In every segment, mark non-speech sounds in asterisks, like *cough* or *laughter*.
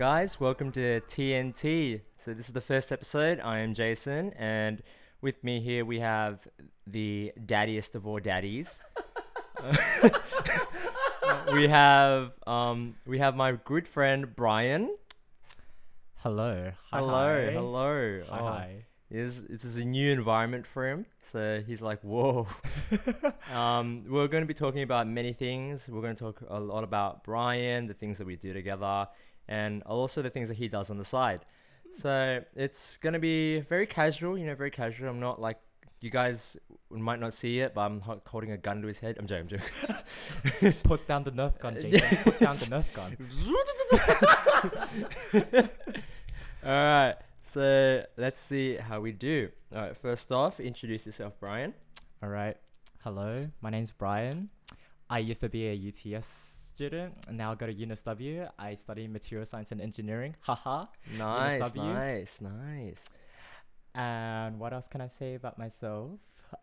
Guys. Welcome to TNT. So, this is the first episode. I am Jason, and with me here we have the daddiest of all daddies. *laughs* we have um, we have my good friend Brian. Hello. Hi, hello, hi. hello. Hi, Oh, hi. This, this is a new environment for him, so he's like, whoa. *laughs* um, we're going to be talking about many things. We're going to talk a lot about Brian, the things that we do together, and also the things that he does on the side. So it's going to be very casual, you know, very casual. I'm not like, you guys might not see it, but I'm holding a gun to his head. I'm joking, I'm joking. *laughs* Put down the Nerf gun, Jason. *laughs* Put down the Nerf gun. *laughs* All right, so let's see how we do. All right, first off, introduce yourself, Brian. All right. Hello. My name's Brian. I used to be a UTS student, and now I go to UNSW. I study material science and engineering. Haha. Nice, UNSW. nice, nice. And what else can I say about myself?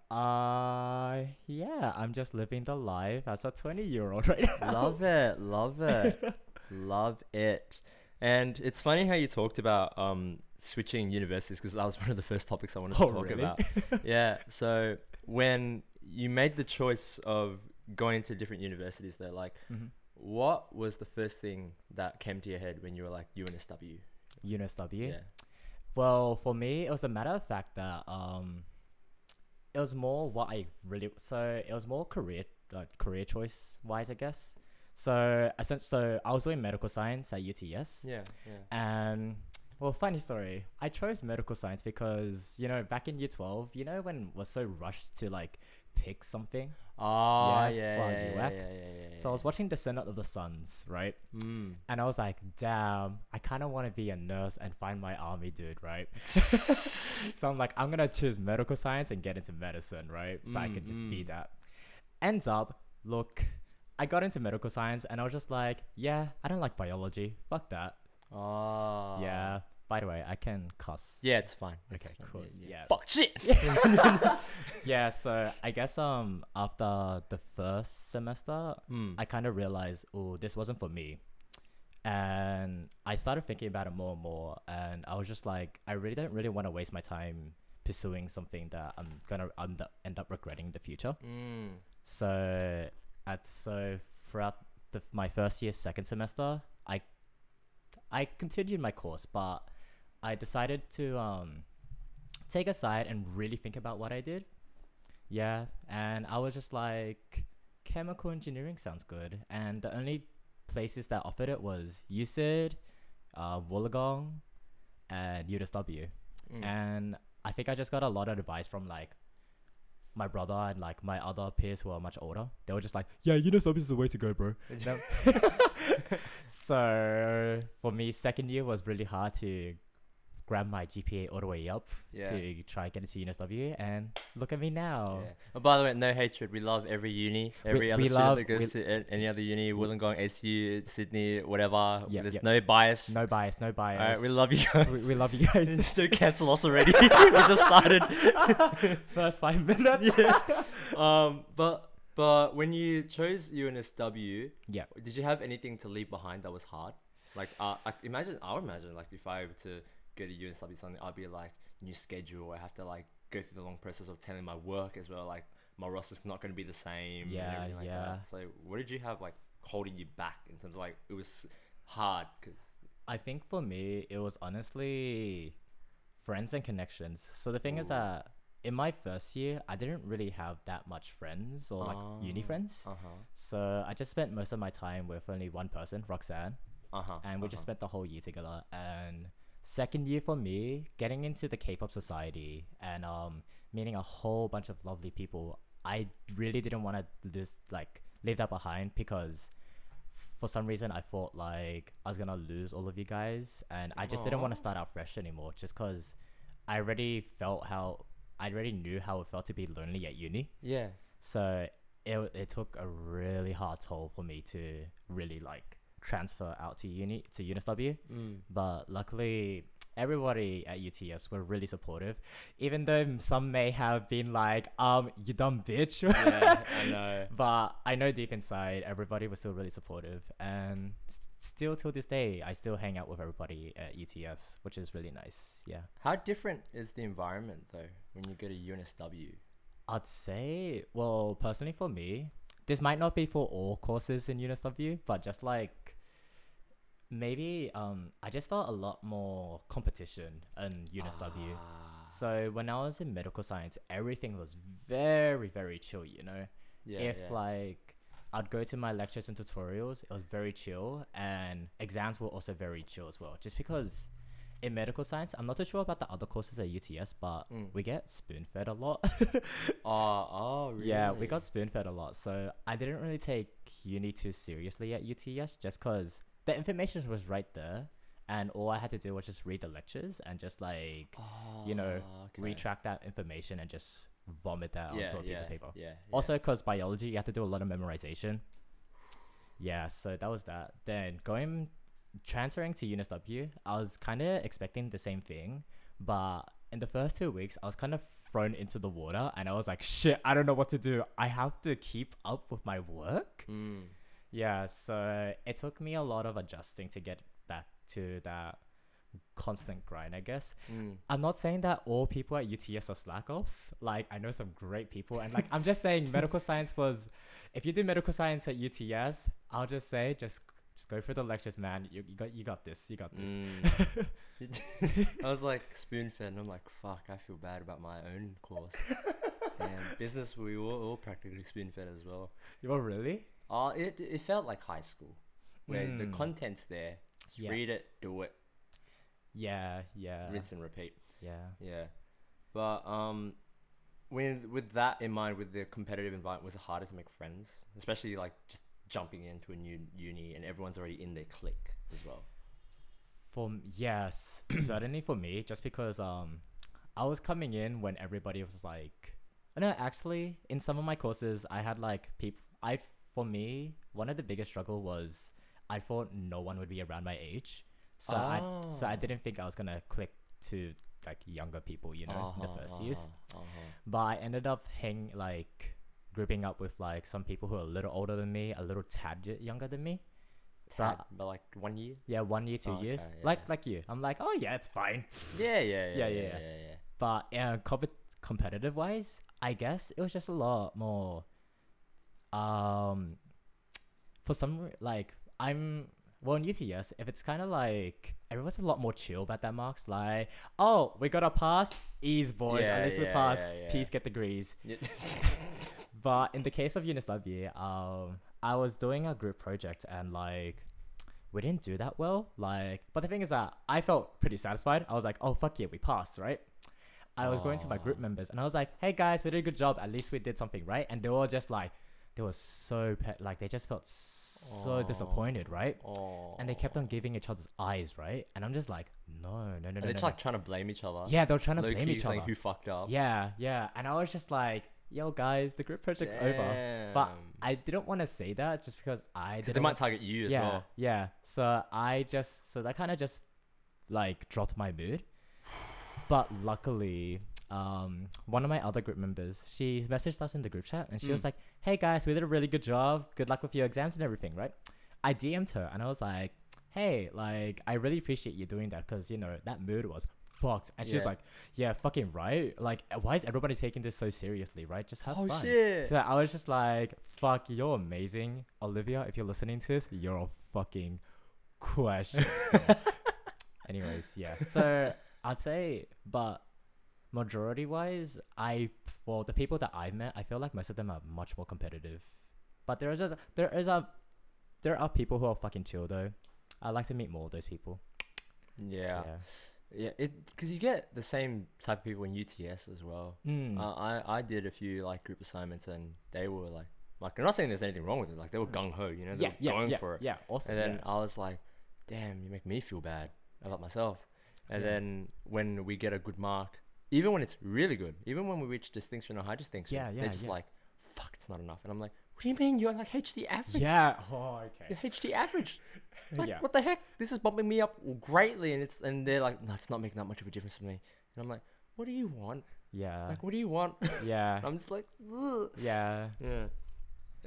Uh, yeah, I'm just living the life as a 20 year old right now. love it, love it, *laughs* love it. And it's funny how you talked about um switching universities because that was one of the first topics I wanted to Oh, talk really? about. *laughs* yeah. So when you made the choice of going to different universities, though, like, Mhm. What was the first thing that came to your head when you were like UNSW? UNSW. Yeah. Well, for me, it was a matter of fact that um, it was more what I really so it was more career like career choice wise, I guess. So essentially, so I was doing medical science at UTS, Yeah. Yeah. and well, funny story. I chose medical science because you know back in year twelve, you know when was so rushed to like pick something. Oh, Yeah, yeah, yeah, yeah, yeah, yeah, So I was watching Descendants of the Sun, right? Mm. And I was like, damn, I kind of want to be a nurse and find my army dude, right? *laughs* so I'm like, I'm going to choose medical science and get into medicine, right? So I Mm, can just be mm. that. Ends up, look, I got into medical science and I was just like, yeah, I don't like biology. Fuck that. Oh. Yeah. By the way, I can cuss. Yeah, it's fine. It's Okay, fine. cool. Yeah, Yeah. Fuck shit. *laughs* *laughs* Yeah, so I guess um after the first semester, Mm. I kind of realized, oh, this wasn't for me. And I started thinking about it more and more. And I was just like, I really don't really want to waste my time pursuing something that I'm gonna end up regretting in the future. Mm. So at so throughout the, my first year, second semester, I I continued my course, but I decided to um take a side and really think about what I did. Yeah, and I was just like, chemical engineering sounds good, and the only places that offered it was USyd, uh, Wollongong, and UNSW. Mm. And I think I just got a lot of advice from like my brother and like my other peers who are much older. They were just like, "Yeah, UNSW is the way to go, bro." *laughs* *laughs* So for me, second year was really hard to grab my GPA all the way up Yeah. to try get into UNSW, and look at me now. Yeah. Oh, by the way, no hatred. We love every uni, every other we student love- that goes we- to any other uni, Wollongong, SU, Sydney, whatever. Yeah, There's yeah. no bias. No bias, no bias. All right, we love you guys. *laughs* we, we love you guys. *laughs* Don't cancel us already. *laughs* we just started. First five minutes. yeah. Um, but but when you chose UNSW, Yeah. did you have anything to leave behind that was hard? Like, uh, I imagine I would imagine like if I were to go to UNSW something, I'd be like new schedule. I have to like go through the long process of telling my work as well. Like my roster's not going to be the same. Yeah, like yeah. That. So what did you have like holding you back in terms of like it was hard because I think for me, it was honestly friends and connections. So the thing is that in my first year, I didn't really have that much friends or like uni Ah. friends. uh huh So I just spent most of my time with only one person, Roxanne, uh huh and we just spent the whole year together. And second year for me, getting into the K-pop society and um meeting a whole bunch of lovely people, I really didn't want to lose like leave that behind because for some reason I thought like I was gonna lose all of you guys, and I just didn't want to start out fresh anymore, just cause I already felt how I already knew how it felt to be lonely at uni. yeah So it it took a really hard toll for me to really like transfer out to uni to UNSW. mm. But luckily, everybody at UTS were really supportive, even though some may have been like, "Um, you dumb bitch." yeah I *laughs* know But I know deep inside, everybody was still really supportive, and s- still till this day, I still hang out with everybody at UTS, which is really nice. Yeah. How different is the environment though when you go to UNSW? I'd say, well, personally for me, this might not be for all courses in UNSW, but just like maybe um, I just felt a lot more competition in UNSW. Ah, So when I was in medical science, everything was very, very chill, you know? yeah, if yeah. like I'd go to my lectures and tutorials, it was very chill, and exams were also very chill as well. Just because in medical science, I'm not too sure about the other courses at UTS, but Mm. we get spoon fed a lot. *laughs* *laughs* oh, oh, really? Yeah, we got spoon fed a lot. So I didn't really take uni too seriously at UTS just because the information was right there. And all I had to do was just read the lectures and just like you know, Oh, okay. retract that information and just vomit that yeah, onto a piece of paper. Yeah, yeah. Also, because biology, you have to do a lot of memorization. Yeah, so that was that. Then going, transferring to UNSW, I was kind of expecting the same thing, but in the first two weeks, I was kind of thrown into the water, and I was like, shit, I don't know what to do. I have to keep up with my work. Mm. Yeah, so it took me a lot of adjusting to get back to that constant grind, I guess. Mm. I'm not saying that all people at UTS are slack offs. Like I know some great people, and like I'm just saying, *laughs* medical science was. If you do medical science at UTS, I'll just say just just go for the lectures, man. You, you got you got this. You got this. Mm. *laughs* I was like spoon fed, and I'm like, fuck, I feel bad about my own course. *laughs* and business, we were all practically spoon fed as well. You were really? Oh, it it felt like high school, where the Mm. content's there. Yeah. Read it, do it, Yeah, yeah, rinse and repeat. yeah. Yeah, but um, with with that in mind, with the competitive environment, was it harder to make friends, especially like just jumping into a new uni and everyone's already in their clique as well. For yes, *clears throat* certainly for me, just because um, I was coming in when everybody was like, no, actually, in some of my courses, I had like people. I for me, one of the biggest struggle was I thought no one would be around my age, so I so I Oh. didn't think I was gonna click to like younger people, you know, in the Uh-huh, first years. uh-huh, uh-huh. But I ended up hang like grouping up with like some people who are a little older than me, a little tad younger than me. Tad, But- but like one year. Yeah, one year, two Oh, years. okay, Like yeah. like you. I'm like, oh yeah, it's fine. Yeah, yeah, yeah, *laughs* Yeah, yeah, yeah, yeah, yeah. But yeah, comp- competitive wise, I guess it was just a lot more. Um, for some like I'm well in UTS, if it's kind of like everyone's a lot more chill about that marks. Like, oh, we got a pass, ease boys. Yeah, At least we yeah, passed. yeah, yeah. Please get degrees. *laughs* Yeah. *laughs* But in the case of UNSW, um, I was doing a group project and like we didn't do that well. Like, but the thing is that I felt pretty satisfied. I was like, oh fuck yeah, we passed, right? I was going to my group members and I was like, hey guys, we did a good job. At least we did something right. And they were just like, they were so pe- like they just felt so Aw. disappointed, right? oh. And they kept on giving each other's eyes, right? And I'm just like, no, no, no, no, Are they no. just no. like trying to blame each other? yeah, they're trying to Low blame each saying other. who fucked up. Yeah, yeah. And I was just like, yo guys, the group project's over. But I didn't want to say that just because I because didn't. they might target you as yeah, well. yeah. So I just so that kind of just like dropped my mood. But luckily, um, one of my other group members, she messaged us in the group chat and she was Mm. like, "Hey guys, we did a really good job. Good luck with your exams and everything, right?" I DM'd her and I was like, "Hey, like I really appreciate you doing that because you know that mood was." Fucked, and she's Yeah. like, "Yeah, fucking right. Like, eh, why is everybody taking this so seriously? Right? Just have oh fun." shit. So I was just like, fuck, you're amazing. Olivia, if you're listening to this, you're a fucking question. *laughs* Anyways, yeah. So I'd say, but majority wise, I, well, the people that I've met, I feel like most of them are much more competitive. But there is a, there is a, there are people who are fucking chill though. I'd like to meet more of those people. yeah. Yeah, it because you get the same type of people in UTS as well. Mm. Uh, I I did a few like group assignments and they were like like I'm not saying there's anything wrong with it. Like they were gung ho, you know, they yeah, were yeah, going yeah, for it. yeah. Awesome. And then. I was like, damn, you make me feel bad about myself. And then when we get a good mark, even when it's really good, even when we reach distinction or high distinction, Yeah, yeah, they're just like, fuck, it's not enough. And I'm like, what do you mean? You're like HD average. yeah. Oh, okay. You're HD average. *laughs* Like, yeah. what the heck? This is bumping me up greatly. And it's and they're like, no, it's not making that much of a difference for me. And I'm like, what do you want? Yeah. Like, what do you want? *laughs* yeah. I'm just like, Ugh. yeah. Yeah.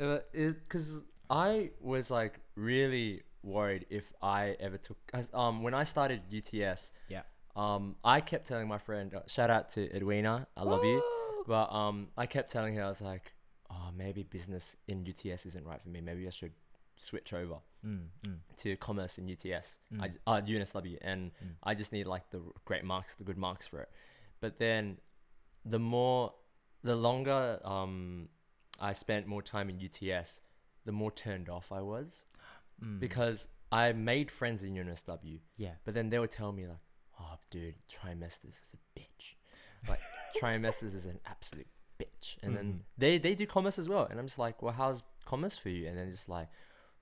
Uh, it because I was like really worried if I ever took Um, when I started UTS, Yeah. um, I kept telling my friend, uh, shout out to Edwina, I love you. But um, I kept telling her, I was like, oh, maybe business in UTS isn't right for me. Maybe I should switch over Mm, mm, to commerce in UTS, I, Mm. j- uh, UNSW, and Mm. I just need like the great marks, the good marks for it. But then, the more, the longer um, I spent more time in UTS, the more turned off I was mm. because I made friends in UNSW, yeah. but then they would tell me like, "Oh, dude, trimesters is a bitch. Like, trimesters is an absolute bitch." And then Mhm. they they do commerce as well, and I'm just like, "Well, how's commerce for you?" And then just like,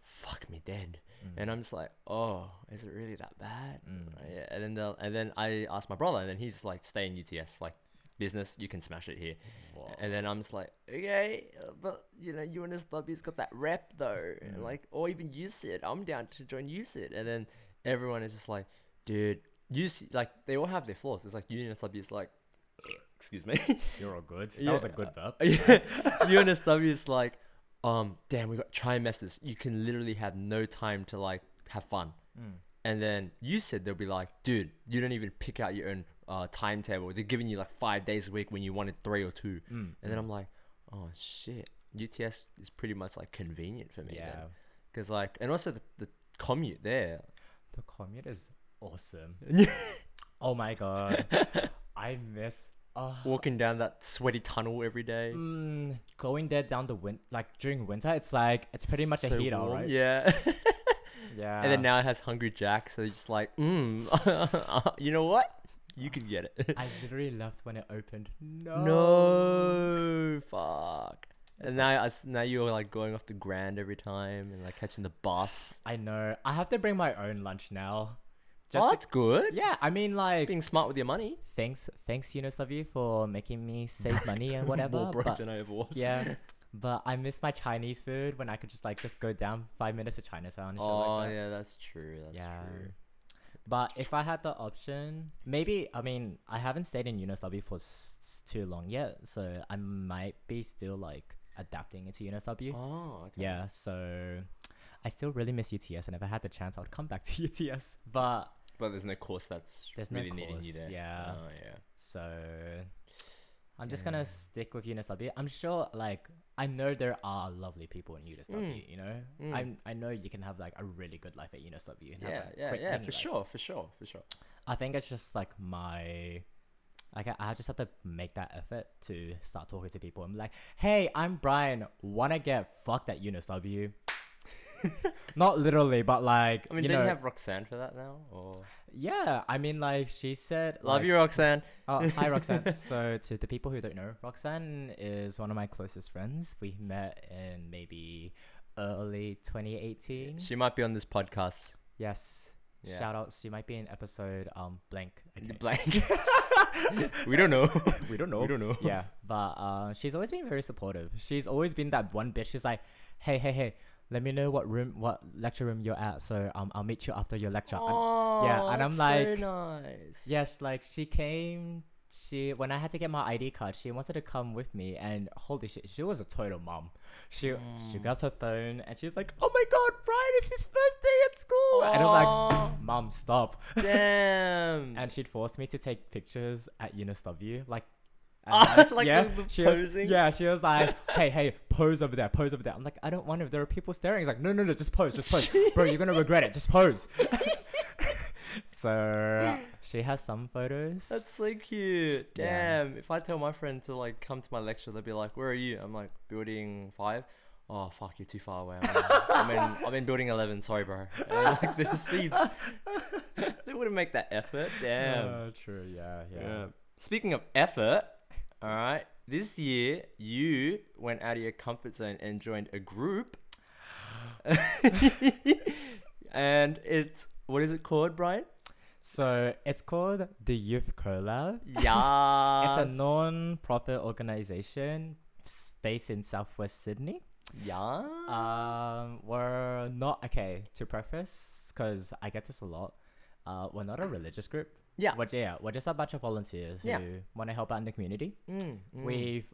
"Fuck me dead." Mm. And I'm just like, "Oh, is it really that bad?" Mm. Uh, Yeah. And then they'll, and then I asked my brother, and then he's like, "Stay in UTS, like." Business, you can smash it here, and then I'm just like, okay, but you know, UNSW's got that rep though, and Mm. like, or even USyd, I'm down to join USyd, and then everyone is just like, dude, UC, like they all have their flaws. It's like UNSW is like, excuse me, *laughs* You're all good. That Yeah. was a good burp. yeah, UNSW *laughs* is like, um, damn, we got trimesters. You can literally have no time to like have fun. Mm. And then you said they'll be like, dude, you don't even pick out your own uh, timetable. They're giving you like five days a week when you wanted three or two. Mm. And then I'm like, oh shit, UTS is pretty much like convenient for me. yeah. Because like, and also the, the commute there. The commute is awesome. *laughs* oh my god. I miss uh, Walking down that sweaty tunnel every day. mm, going there down the win like during winter it's like it's pretty much So a heater, warm, right? Yeah. *laughs* Yeah. and then now it has Hungry Jack, so you're just like, mm, *laughs* you know what? You can get it. *laughs* I literally left when it opened. No. no, fuck. And now, I now you're like going off the grand every time and like catching the bus. I know. I have to bring my own lunch now. Oh, be- that's good. yeah, I mean like Being smart with your money. thanks thanks UNSW for making me save money and *laughs* whatever. More broke but than I ever was. yeah. *laughs* But I miss my Chinese food when I could just like just go down five minutes to Chinatown and Oh like that. yeah, that's true. That's Yeah. true. But if I had the option, maybe I mean I haven't stayed in UNSW for s- too long yet, so I might be still like adapting into UNSW. Oh, okay. Yeah, so I still really miss UTS, and if I had the chance, I would come back to *laughs* UTS. But But there's no course that's There's no really needing you there. yeah. Oh yeah. so I'm just gonna stick with UNSW. I'm sure, like I know there are lovely people in UNSW. Mm. You know, Mm. I I know you can have like a really good life at UNSW. and have Yeah, yeah, yeah, for life. sure, for sure, for sure. I think it's just like my like I, I just have to make that effort to start talking to people. I'm like, hey, I'm Brian. Wanna get fucked at UNSW? *laughs* Not literally, but like I mean, you don't know, you have Roxanne for that now? Or yeah. I mean, like she said, love like- you, Roxanne. Oh, hi *laughs* Roxanne. so to the people who don't know, Roxanne is one of my closest friends. We met in maybe early 2018. She might be on this podcast. yes. Yeah. Shout out. She might be in episode um blank. Okay. Blank. *laughs* we don't know. we don't know. We don't know. yeah, but uh, she's always been very supportive. She's always been that one bitch. She's like, hey, hey, hey, let me know what room, what lecture room you're at. So um, I'll meet you after your lecture. And- Oh, yeah, and I'm like- so nice. Yes, like she came. She when I had to get my ID card, she wanted to come with me, and holy shit, she was a total mom. She she Mm. grabbed her phone and she's like, "Oh my god, Brian, it's his first day at school," and I'm like, "Mom, stop!" *laughs* damn. And she'd forced me to take pictures at UNSW, like. And *laughs* I- *laughs* like yeah, the- the she was- posing? yeah, she was like, *laughs* "Hey, hey, pose over there, pose over there." I'm like, "I don't want to. There are people staring." He's like, "No, no, no, just pose, just pose, bro. You're gonna regret it. Just pose." so she has some photos. That's so cute. Yeah. Damn. If I tell my friend to like come to my lecture, they'll be like, "Where are you?" I'm like, "Building five. Oh fuck, you're too far away. I'm in, I'm in, I'm in building eleven. Sorry, bro. And, like the seats, they wouldn't make that effort. Damn. Uh, true. Yeah, yeah. Yeah. Speaking of effort, all right. This year, you went out of your comfort zone and joined a group. *laughs* and it's what is it called, Brian? So it's called the Youth Collab. Yeah. *laughs* It's a non-profit organization based in Southwest Sydney. Yeah. Um, we're not okay to preface because I get this a lot. Uh, we're not a religious group. Yeah. We're, yeah, we're just a bunch of volunteers Yeah. who want to help out in the community. Mm, mm, We've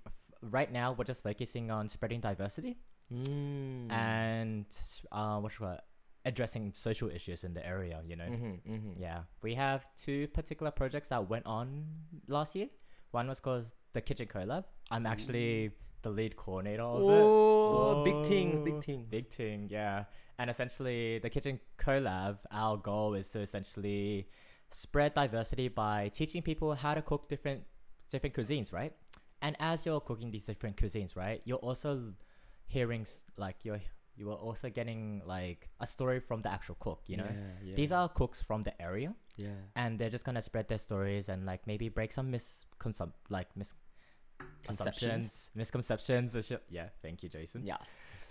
right now we're just focusing on spreading diversity mm. and uh, what's what addressing social issues in the area. You know. Mm-hmm, mm-hmm. Yeah, we have two particular projects that went on last year. One was called the Kitchen Collab. I'm actually the lead coordinator of it. Oh, big Whoa. big things. Big thing, yeah. And essentially, the Kitchen Collab, our goal is to essentially spread diversity by teaching people how to cook different different cuisines, right? And as you're cooking these different cuisines, right, you're also hearing like you're you are also getting like a story from the actual cook. You know, Yeah, yeah, these are cooks from the area, yeah. and they're just gonna spread their stories and like maybe break some misconcep like misconceptions, misconceptions. and. Yeah, thank you, Jason Yeah.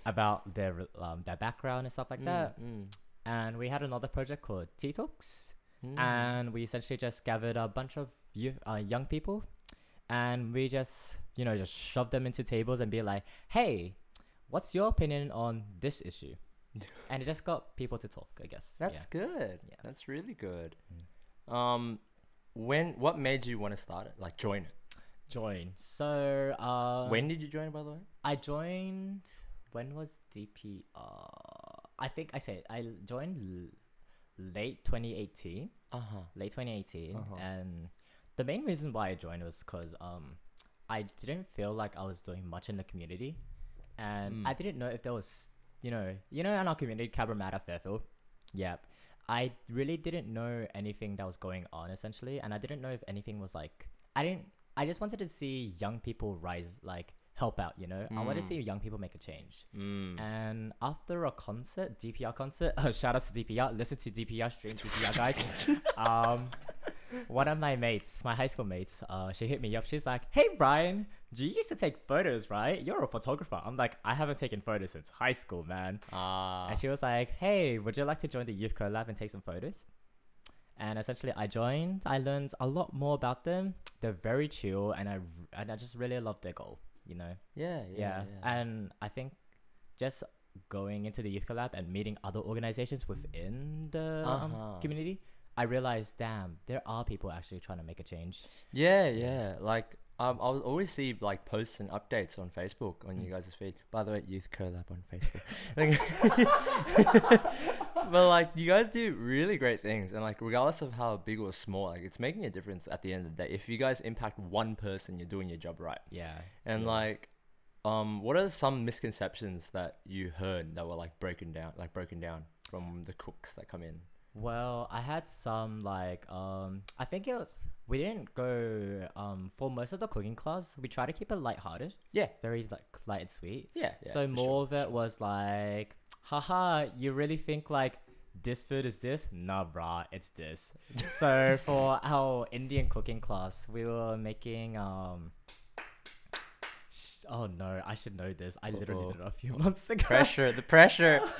about their um, their background and stuff like that. Mm, And we had another project called Tea Talks, mm. and we essentially just gathered a bunch of you, uh, young people, and we just you know just shoved them into tables and be like, hey, what's your opinion on this issue? *laughs* and it just got people to talk, I guess. Yeah. That's good. Yeah. That's really good. Mm. Um, when what made you want to start it? Like join it? join. So uh, when did you join, by the way? I joined, when was DPR? I think I said I joined late 2018. Uh huh. late 2018 Uh-huh. and the main reason why i joined was because um i didn't feel like i was doing much in the community and Mm. i didn't know if there was you know you know in our community cabramatta fairfield yep i really didn't know anything that was going on essentially and i didn't know if anything was like i didn't i just wanted to see young people rise like help out you know i want to Mm. see young people make a change Mm. and after a concert, DPR concert, uh, *laughs* shout out to DPR, listen to DPR stream DPR *laughs* guys. um, one of my mates, my high school mates, uh, she hit me up. She's like, "Hey Brian, do you used to take photos, right? You're a photographer." I'm like, "I haven't taken photos since high school, man." Ah. And she was like, "Hey, would you like to join the youth collab and take some photos?" And essentially, I joined. I learned a lot more about them. They're very chill, and I and I just really love their goal. You know yeah, yeah, yeah, yeah. and i think just going into the youth collab and meeting other organizations within the um, Uh-huh. community i realized damn there are people actually trying to make a change Yeah, yeah. Like um, I'll always see like posts and updates on Facebook on you Mm. guys' feed. By the way, Youth Collab on Facebook. *laughs* But like you guys do really great things, and like regardless of how big or small, like it's making a difference at the end of the day. If you guys impact one person, you're doing your job right. yeah And Yeah. like, um, what are some misconceptions that you heard that were like broken down, like broken down from the cooks that come in? Well i had some like um i think it was we didn't go um for most of the cooking class we try to keep it lighthearted Yeah, very like light and sweet yeah. yeah so more sure, of it sure. was like, haha, you really think like this food is this? Nah, brah, it's this. *laughs* so for our Indian cooking class, we were making um. Oh no, I should know this. I literally did it a few *laughs* months ago. pressure, the pressure. *laughs*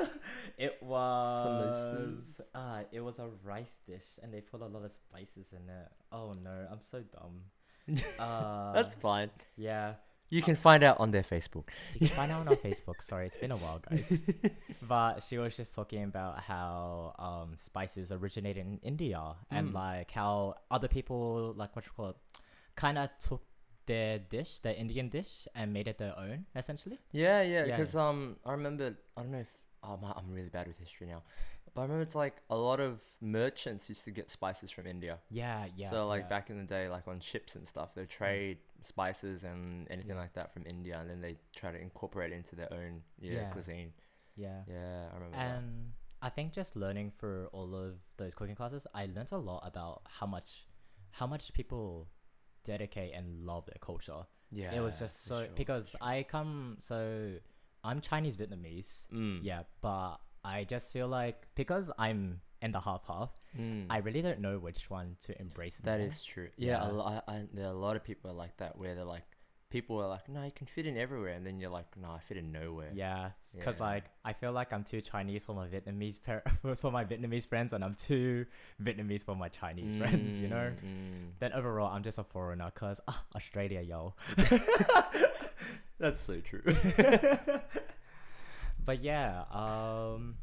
It was uh, it was a rice dish, and they put a lot of spices in it. Oh no, I'm so dumb. *laughs* Uh, That's fine. yeah. You can find out on their Facebook. You can find out on our Facebook. Sorry, it's been a while, guys. but she was just talking about how um, spices originated in India and Mm. like how other people, like what you call it, kind of took their dish, their Indian dish, and made it their own, essentially. Yeah, yeah. Yeah, Because um, I remember. I don't know if oh, my, I'm really bad with history now, but I remember it's like a lot of merchants used to get spices from India. Yeah, yeah. so like yeah. back in the day, like on ships and stuff, they trade spices and anything Yeah. like that from India, and then they try to incorporate it into their own yeah, Yeah. cuisine. Yeah. Yeah, I remember that. And I think just learning for all of those cooking classes, I learned a lot about how much, how much people dedicate and love their culture. Yeah, it was just so sure, because sure. I come so I'm Chinese Vietnamese. Mm. Yeah, but I just feel like because I'm in the half half, Mm. I really don't know which one to embrace. That more. is true. Yeah, Yeah. a lo- I, I, there are a lot of people like that where they're like, people are like, no, you can fit in everywhere, and then you're like, no, I fit in nowhere. Yeah, because Yeah. like I feel like I'm too Chinese for my Vietnamese par- *laughs* for my Vietnamese friends, and I'm too Vietnamese for my Chinese friends. You know. Mm, mm. Then overall, I'm just a foreigner, cause ah, Australia, yo. *laughs* *laughs* That's so true. But yeah, um,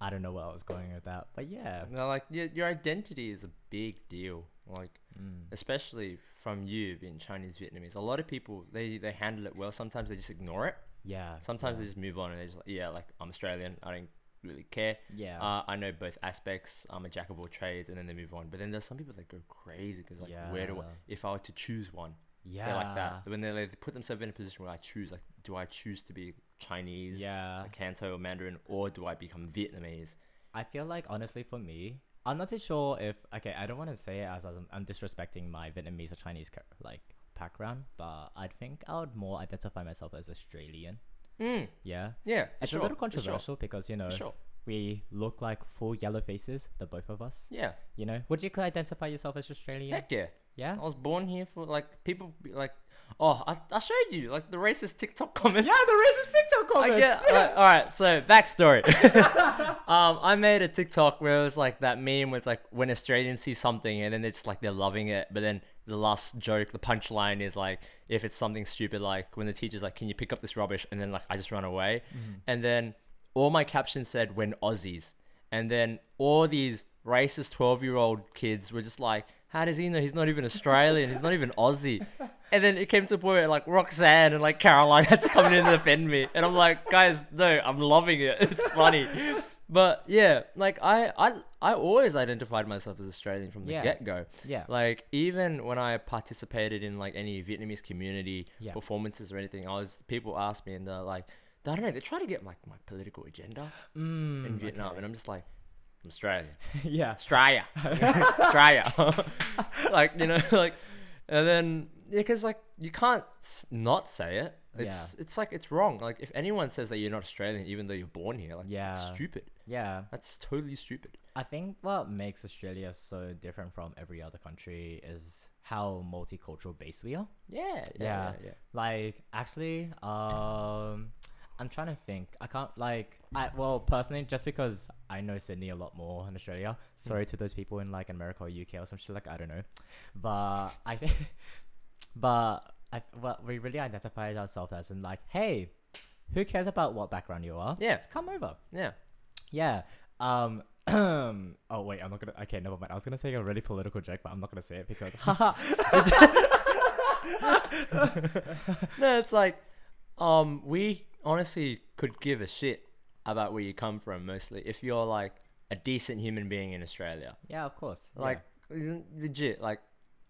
I don't know where I was going with that, but yeah. no, like your your identity is a big deal. Like Mm. especially from you being Chinese Vietnamese, a lot of people they they handle it well. Sometimes they just ignore it. Yeah. Sometimes yeah. they just move on and they just like, yeah, like I'm Australian. I don't really care. Yeah. Uh, I know both aspects. I'm a jack of all trades, and then they move on. But then there's some people that go crazy because like, where do I? If I were to choose one, yeah. they're like that. When they like, put themselves in a position where I choose, like, do I choose to be Chinese, Yeah. Canto or Mandarin, or do I become Vietnamese? I feel like honestly for me, I'm not too sure if okay. I don't want to say it as, as I'm, I'm disrespecting my Vietnamese or Chinese like background, but I think I would more identify myself as Australian. Mm, Yeah. yeah, It's sure, a little for sure, controversial because you know sure. We look like full yellow faces, the both of us. Yeah. You know, would you identify yourself as Australian? Heck yeah. Yeah. I was born here for like people be like, oh, I, I showed you like the racist TikTok *laughs* comments. Yeah, the racist TikTok I comment. get. Like, all right, so backstory. *laughs* *laughs* um, I made a TikTok where it was like that meme where it's like when Australians see something and then it's like they're loving it, but then the last joke, the punchline is like if it's something stupid, like when the teacher's like, "Can you pick up this rubbish?" and then like I just run away, and then all my captions said "when Aussies," and then all these racist twelve-year-old kids were just like. How does he know he's not even Australian? He's not even Aussie. And then it came to a point where like Roxanne and like Caroline *laughs* had to come in and defend me. And I'm like, guys, no, I'm loving it. *laughs* It's funny. But yeah, like I I I always identified myself as Australian from the Yeah. get go. Yeah. Like even when I participated in like any Vietnamese community Yeah. performances or anything, I was people asked me and they're like, I don't know, they try to get like my political agenda Mm, in Vietnam, and I'm just like, I'm Australian. *laughs* yeah. Australia, *laughs* Australia. *laughs* like you know, like, and then yeah, because like you can't not say it. It's it's like it's wrong. Like if anyone says that you're not Australian, even though you're born here, like Yeah. it's stupid. Yeah. That's totally stupid. I think what makes Australia so different from every other country is how multicultural based we are. Yeah, yeah, Yeah. yeah. yeah. Like actually, um, I'm trying to think. I can't like I well personally just because I know Sydney a lot more in Australia. Sorry to those people in like America or UK or some shit like I don't know, but I think, *laughs* but I well we really identify ourselves as in like hey, who cares about what background you are? Yeah. Just come over. Yeah. Yeah. Um. *clears throat* oh wait, I'm not gonna. Okay, never mind. I was gonna say a really political joke, but I'm not gonna say it because. *laughs* haha. *laughs* No, it's like, um, we honestly could give a shit about where you come from mostly if you're like a decent human being in Australia. yeah, of course. Like l- legit, like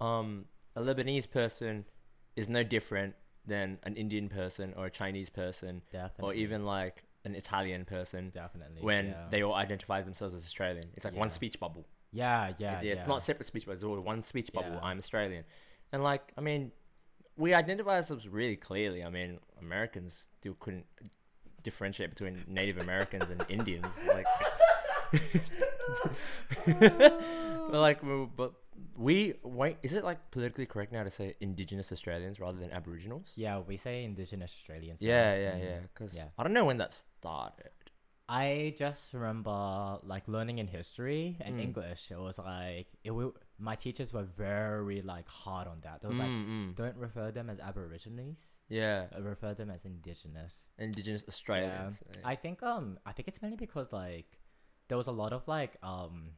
um, a Lebanese person is no different than an Indian person or a Chinese person definitely. or even like an Italian person definitely when yeah. they all identify themselves as Australian. It's like one speech bubble. Yeah, yeah, It- it's not separate speech bubbles. It's all one speech bubble. Yeah. I'm Australian, and like I mean, we identify ourselves really clearly. I mean, Americans still couldn't differentiate between Native Americans and Indians. Like, *laughs* but like, we- but we wait. Is it like politically correct now to say Indigenous Australians rather than Aboriginals? Yeah, we say Indigenous Australians. now. Yeah, yeah, Mm. yeah. Because Yeah. I don't know when that started. I just remember like learning in history and Mm. English. It was like it. My teachers were very like hard on that. It was like Mm, mm. don't refer them as Aborigines. yeah, uh, Refer them as Indigenous. Indigenous Australians. I think um I think it's mainly because like there was a lot of like um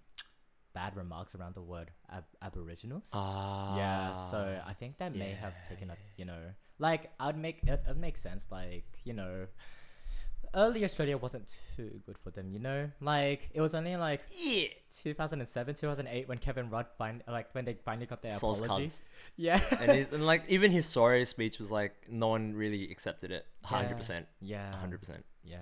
bad remarks around the word ab- aboriginals. Ah. yeah, so I think that may have taken a you know like I'd make it, it makes sense like you know early Australia wasn't too good for them you know like it was only like yeah. 2007 2008 when Kevin Rudd like when they finally got their Soz apology cunts. *laughs* yeah and, he's, and like even his sorry speech was like no one really accepted it. Hundred Yeah. percent. yeah hundred percent. yeah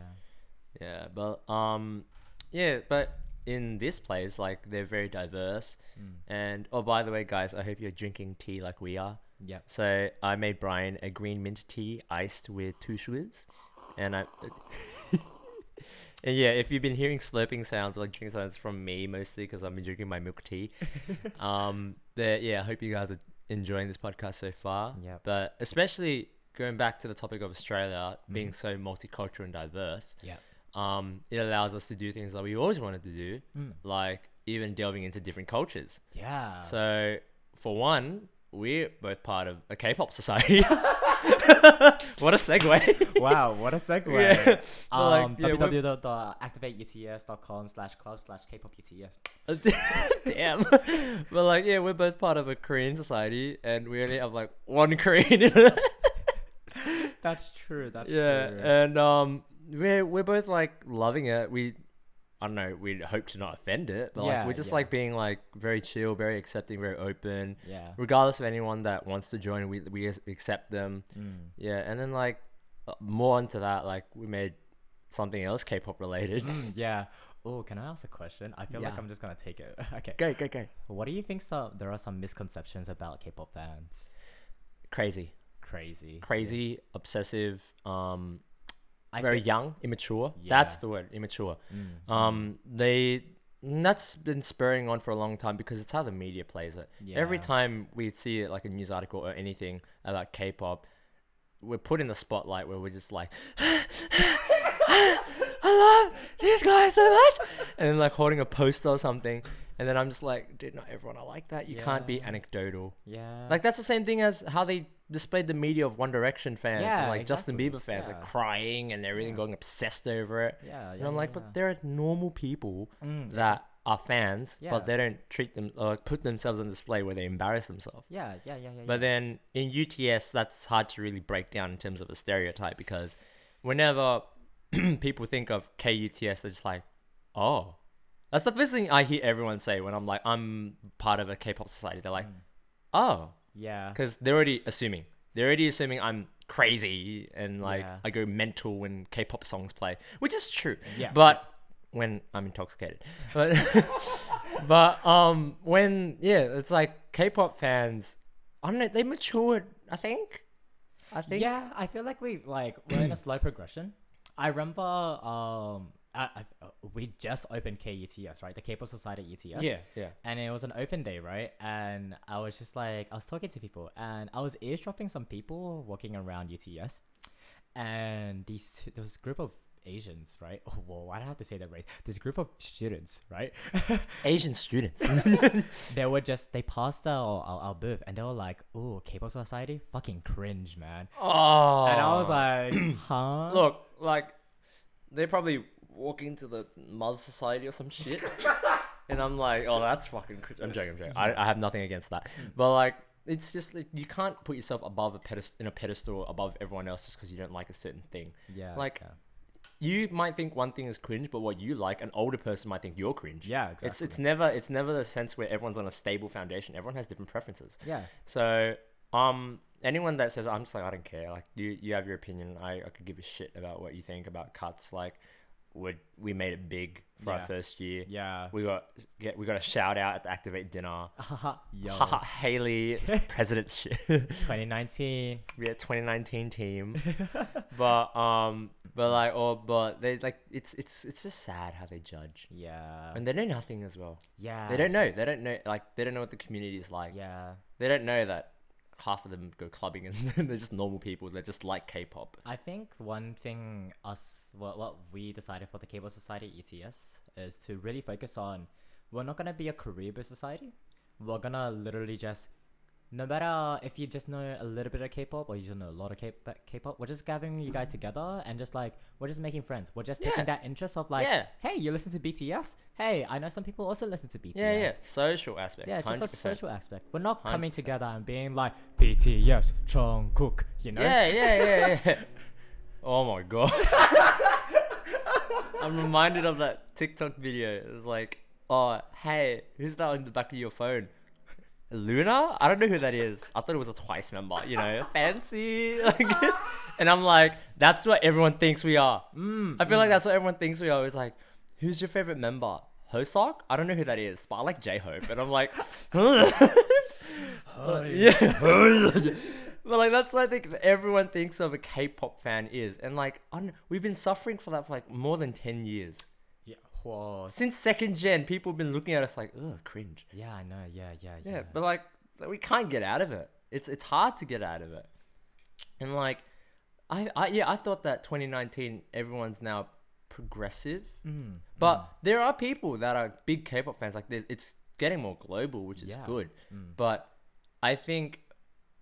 Yeah, but um, yeah, but in this place, like they're very diverse. mm. And oh, by the way, guys, I hope you're drinking tea like we are. yeah So I made Brian a green mint tea iced with two sugars, and I. And yeah, if you've been hearing slurping sounds like drinking sounds from me mostly because I've been drinking my milk tea. *laughs* um, but yeah, I hope you guys are enjoying this podcast so far. Yep. But especially going back to the topic of Australia being Mhm. so multicultural and diverse, yeah um, it allows us to do things that we always wanted to do, mm. like even delving into different cultures. yeah So, for one, we're both part of a K-pop society. *laughs* what a segue! wow, what a segue. Yeah. But, like, Um, yeah, www.activateuts.com slash club slash kpop UTS. *laughs* Damn. but like, yeah, we're both part of a Korean society, and we only have like one Korean. That's true. That's yeah, true. and um, we're we're both like loving it. We I don't know, we hope to not offend it, but like Yeah, we're just yeah. like being like very chill, very accepting, very open. Yeah. Regardless of anyone that wants to join, we we accept them. Mm. Yeah, and then like uh, more into that, like we made something else K-pop related. Mm, yeah. Oh, can I ask a question? I feel like I'm just gonna take it. *laughs* okay. go go go! What do you think? So there are some misconceptions about K-pop fans. Crazy, Crazy. crazy, obsessive, um, I very think- young, immature. That's the word, immature. Mm, Um, they that's been spurring on for a long time because it's how the media plays it. Yeah. Every time we see like a news article or anything about K-pop, we're put in the spotlight where we're just like, *laughs* I love these guys so much, and then like holding a poster or something, and then I'm just like, dude, not everyone are like that. You can't be Yeah. anecdotal. Yeah. Like that's the same thing as how they displayed the media of One Direction fans, and, Yeah, like Justin exactly. Bieber fans, like Yeah. crying and everything, Yeah. going obsessed over it. yeah. And yeah, I'm like, yeah, but there are normal people Mm, that are fans, Yeah. but they don't treat them or put themselves on display where they embarrass themselves. yeah, yeah, yeah, yeah. But then in UTS, that's hard to really break down in terms of a stereotype because whenever *clears throat* people think of KUTS, they're just like, oh. That's the first thing I hear everyone say when I'm like, I'm part of a K pop society. They're like, Mm. oh. yeah. Because they're already assuming. They're already assuming I'm crazy and like Yeah. I go mental when K pop songs play, which is true. Yeah. But when I'm intoxicated. But *laughs* but um when yeah, it's like K-pop fans I don't know, they matured, I think. I think Yeah, I feel like we like we're in a slow progression. I remember um I, I, uh, we just opened KUTS, right? The K-pop Society UTS. Yeah, yeah. And it was an open day, right? And I was just like, I was talking to people, and I was eavesdropping some people walking around UTS, and these two, there was a group of Asians, right? Oh, *laughs* whoa, why do I have to say that race? This group of students, right? *laughs* Asian students. *laughs* they were just they passed our, our, our booth, and they were like, "Oh, K-pop Society, fucking cringe, man." oh. And I was like, *clears throat* "Huh?" Look, like they probably walk into the Mother Society or some shit, and I'm like, oh, that's fucking. Cr-. I'm joking. I'm joking. I, I have nothing against that, but like, it's just like you can't put yourself above a pedestal in a pedestal above everyone else just because you don't like a certain thing. yeah, like, yeah. You might think one thing is cringe, but what you like, an older person might think you're cringe. Yeah, exactly. It's it's never it's never the sense where everyone's on a stable foundation. Everyone has different preferences. yeah, So, um, anyone that says I'm just like I don't care, like you you have your opinion. I, I could give a shit about what you think about KUTS. Like, would we made it big for our Yeah. first year? yeah. We got get we got a shout out at the Activate dinner. *laughs* Yo, *laughs* Haley *laughs* President's shit. 2019. we had 2019 team, but um, but like or but they like it's it's it's just sad how they judge Yeah, and they know nothing as well. yeah. They don't know. They don't know like they don't know what the community is like. Yeah, They don't know that half of them go clubbing *laughs* and they're just normal people. They're just like K-pop. I think one thing us what what we decided for the K-pop Society UTS is to really focus on we're not gonna be a career society. We're gonna literally just no matter if you just know a little bit of K-pop or you just know a lot of K- K-pop, we're just gathering you guys together and just like we're just making friends. We're just Yeah. taking that interest of like, Yeah. hey, you listen to BTS. Hey, I know some people also listen to BTS. Yeah, yeah. Social aspect. Yeah, it's just a 100%. social aspect. We're not coming 100%. together and being like BTS, Jungkook, you know? Yeah, yeah, yeah, yeah. *laughs* oh my god. *laughs* I'm reminded of that TikTok video. It was like, oh, hey, who's that on the back of your phone? Luna? I don't know who that is. I thought it was a Twice member, you know, fancy. *laughs* Like, and I'm like, that's what everyone thinks we are. Mm, I feel like that's what everyone thinks we are. It's like, who's your favorite member? Hoseok? I don't know who that is, but I like J Hope. And I'm like, *laughs* yeah. *laughs* but like that's what I think everyone thinks of a K-pop fan is, and like I we've been suffering for that for like more than ten years. Whoa. Since second gen, people have been looking at us like, ugh, cringe. Yeah, I know. Yeah, yeah, yeah. Yeah, but like we can't get out of it. It's it's hard to get out of it. And like I, I yeah, I thought that 2019 everyone's now progressive. Mm, But there are people that are big K-pop fans. Like it's getting more global, which is Yeah. good. mm. But I think,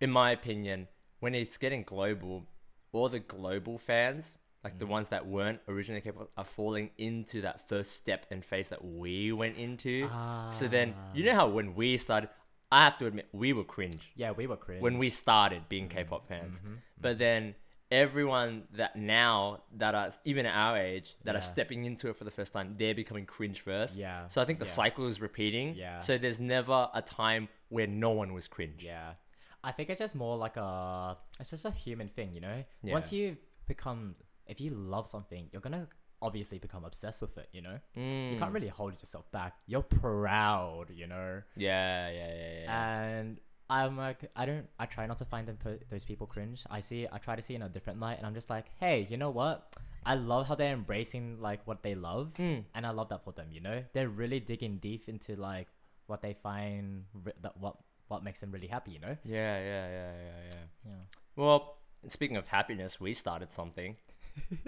in my opinion, when it's getting global, all the global fans, like Mm. the ones that weren't originally K-pop, are falling into that first step and phase that we went into. So then, you know how when we started, I have to admit we were cringe yeah, we were cringe. when we started being K-pop fans. Mm-hmm. But then everyone that now that are even our age that are stepping into it for the first time, they're becoming cringe first. Yeah. So I think the yeah. cycle is repeating. Yeah. So there's never a time where no one was cringe. Yeah. I think it's just more like a it's just a human thing, you know? Yeah. Once you become if you love something, you're gonna obviously become obsessed with it, you know? You Mm. can't really hold yourself back. You're proud, you know? Yeah, yeah, yeah, yeah. And I'm like I don't I try not to find them those people cringe. I see I try to see in a different light and I'm just like, hey, you know what? I love how they're embracing like what they love Mm. and I love that for them, you know? They're really digging deep into like what they find that what what makes them really happy, you know? Yeah, yeah, yeah, yeah, yeah. Yeah. Well, speaking of happiness, we started something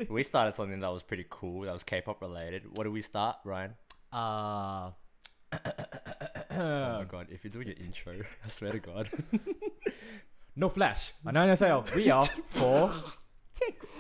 we started something that was pretty cool. That was K-pop related. What did we start, Ryan? Uh, oh my god! If you're doing an intro, I swear to God. *laughs* no flash. On NSL, we are four. Six.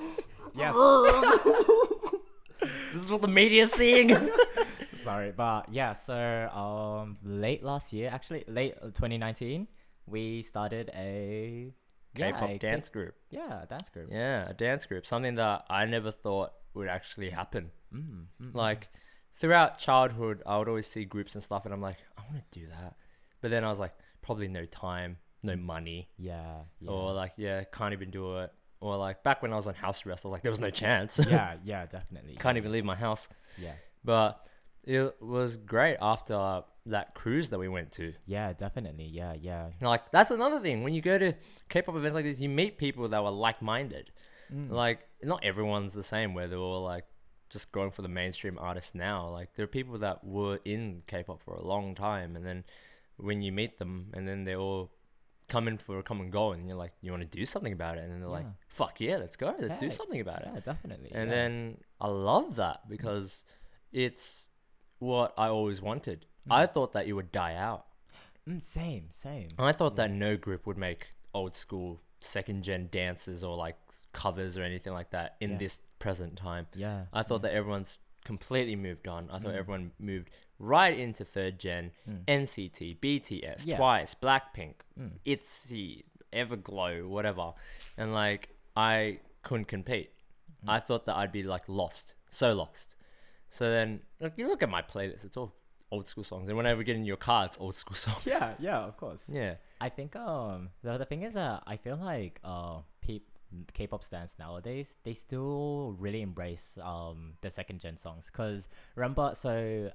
Yes. *laughs* this is what the media is seeing. *laughs* Sorry, but yeah. So um, late last year, actually late 2019, we started a K-pop dance group. yeah, a dance group. Yeah, a dance group. Something that I never thought would actually happen. Mm, mm, Like throughout childhood, I would always see groups and stuff, and I'm like, I want to do that. But then I was like, probably no time, no money, yeah, yeah. or like, yeah, can't even do it. Or like back when I was on house arrest, I was like, there was no chance. yeah, *laughs* yeah, definitely. can't even leave my house. Yeah, But it was great after that cruise that we went to. yeah, definitely. Yeah, yeah. Like that's another thing. When you go to K-pop events like this, you meet people that were like-minded. Mm. Like not everyone's the same. Where they're all like just going for the mainstream artists now. Like there are people that were in K-pop for a long time, and then when you meet them, and then they all come in for a come and go, and you're like, you want to do something about it, and then they're like, fuck yeah, let's go, let's do something about it. yeah, definitely. And yeah. then I love that because it's what I always wanted. I thought that it would die out. Mm, same, same. I thought that no group would make old school second gen dances or like covers or anything like that in Yeah. this present time. Yeah. I thought that everyone's completely moved on. I thought Mm. everyone moved right into third gen, Mm. NCT, BTS, Yeah. Twice, Blackpink. ITZY, Everglow, whatever. And like I couldn't compete. I thought that I'd be like lost, so lost. So then like you look at my playlist, it's all old school songs. And whenever you get in your car, it's old school *laughs* songs. Yeah, yeah, of course. Yeah. I think um the the thing is that I feel like uh peop K-pop stans nowadays they still really embrace um the second gen songs because remember so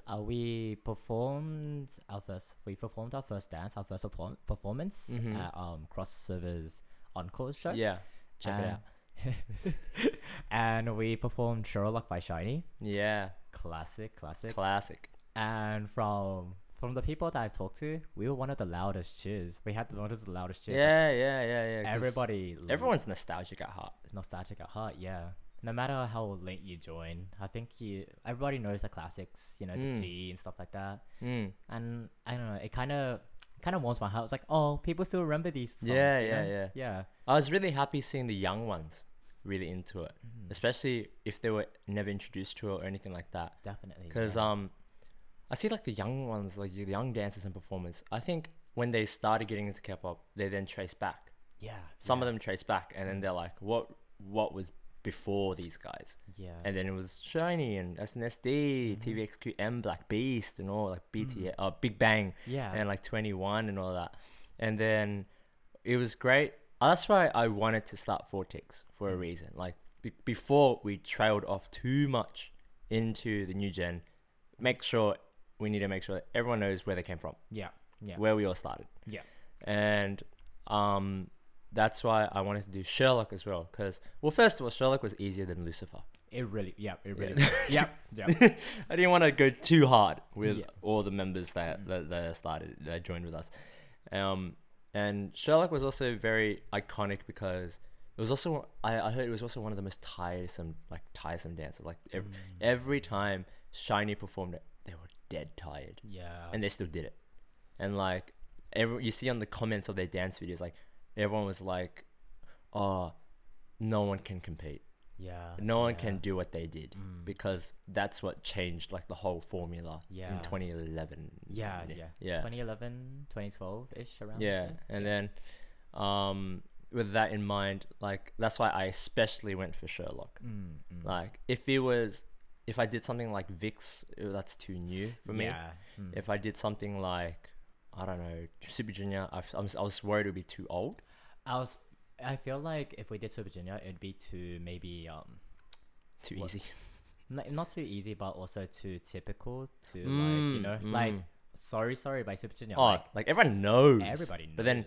uh, we performed our first we performed our first dance our first perform- performance Mhm. at um Cross Servers encore show Yeah. Check it out. and- *laughs* and we performed Sherlock by SHINee Yeah. Classic classic Classic. and from from the people that I've talked to we were one of the loudest cheers we had one of the loudest cheers Yeah, yeah, yeah, yeah. Everybody, Everyone's nostalgic at heart. nostalgic at heart. Yeah. No matter how late you join, I think you everybody knows the classics. You know Mm. the Gee and stuff like that. Mm. And I don't know. It kind of kind of warms my heart. It's like, oh, people still remember these. Songs, Yeah, yeah, know? yeah. yeah. I was really happy seeing the young ones really into it, Mhm. especially if they were never introduced to it or anything like that. Definitely. Because yeah. um, I see like the young ones, like the young dancers and performers. I think when they started getting into K-pop, they then trace back. yeah, Some yeah, of them trace back, and then they're like, "What? What was before these guys?" Yeah. And then it was SHINee and SNSD, Mhm. TVXQM, Black Beast, and all like. BTS, uh, Big Bang. yeah. and like 2NE1 and all that. And then it was great. That's why I wanted to start Vortex for a Mm. reason. Like be- before we trailed off too much into the new gen, make sure we need to make sure that everyone knows where they came from, yeah. Yeah. where we all started. Yeah. And um, that's why I wanted to do Sherlock as well. Because well, first of all, Sherlock was easier than Lucifer. It really. Yeah. It really. yeah. *laughs* Yeah. I didn't want to go too hard with Yeah. all the members that, Mm. that that started that joined with us. Um, and Sherlock was also very iconic because it was also I, I heard it was also one of the most tiresome like tiresome dances. Like every, Mm. every time SHINee performed it, they were dead tired, Yeah. and they still did it. And like every you see on the comments of their dance videos, like everyone was like, "Oh, no one can compete. Yeah. No one yeah. can do what they did." Mm. because that's what changed like the whole formula Yeah. in 2011 Yeah. Yeah. yeah 2011, 2012 ish around. yeah there. and then um with that in mind, like that's why I especially went for Sherlock. Mm, mm. Like if it was, if I did something like VIXX, uh, that's too new for me. yeah. mm. If I did something like, I don't know, Super Junior, I, I was worried it would be too old. I was. I feel like if we did Super Junior, it'd be too maybe um Too What- easy. *laughs* n- not too easy, but also too typical. To like you Mm, know like mm. sorry sorry by Super Junior. oh, like like, everyone knows. everybody. Knows But then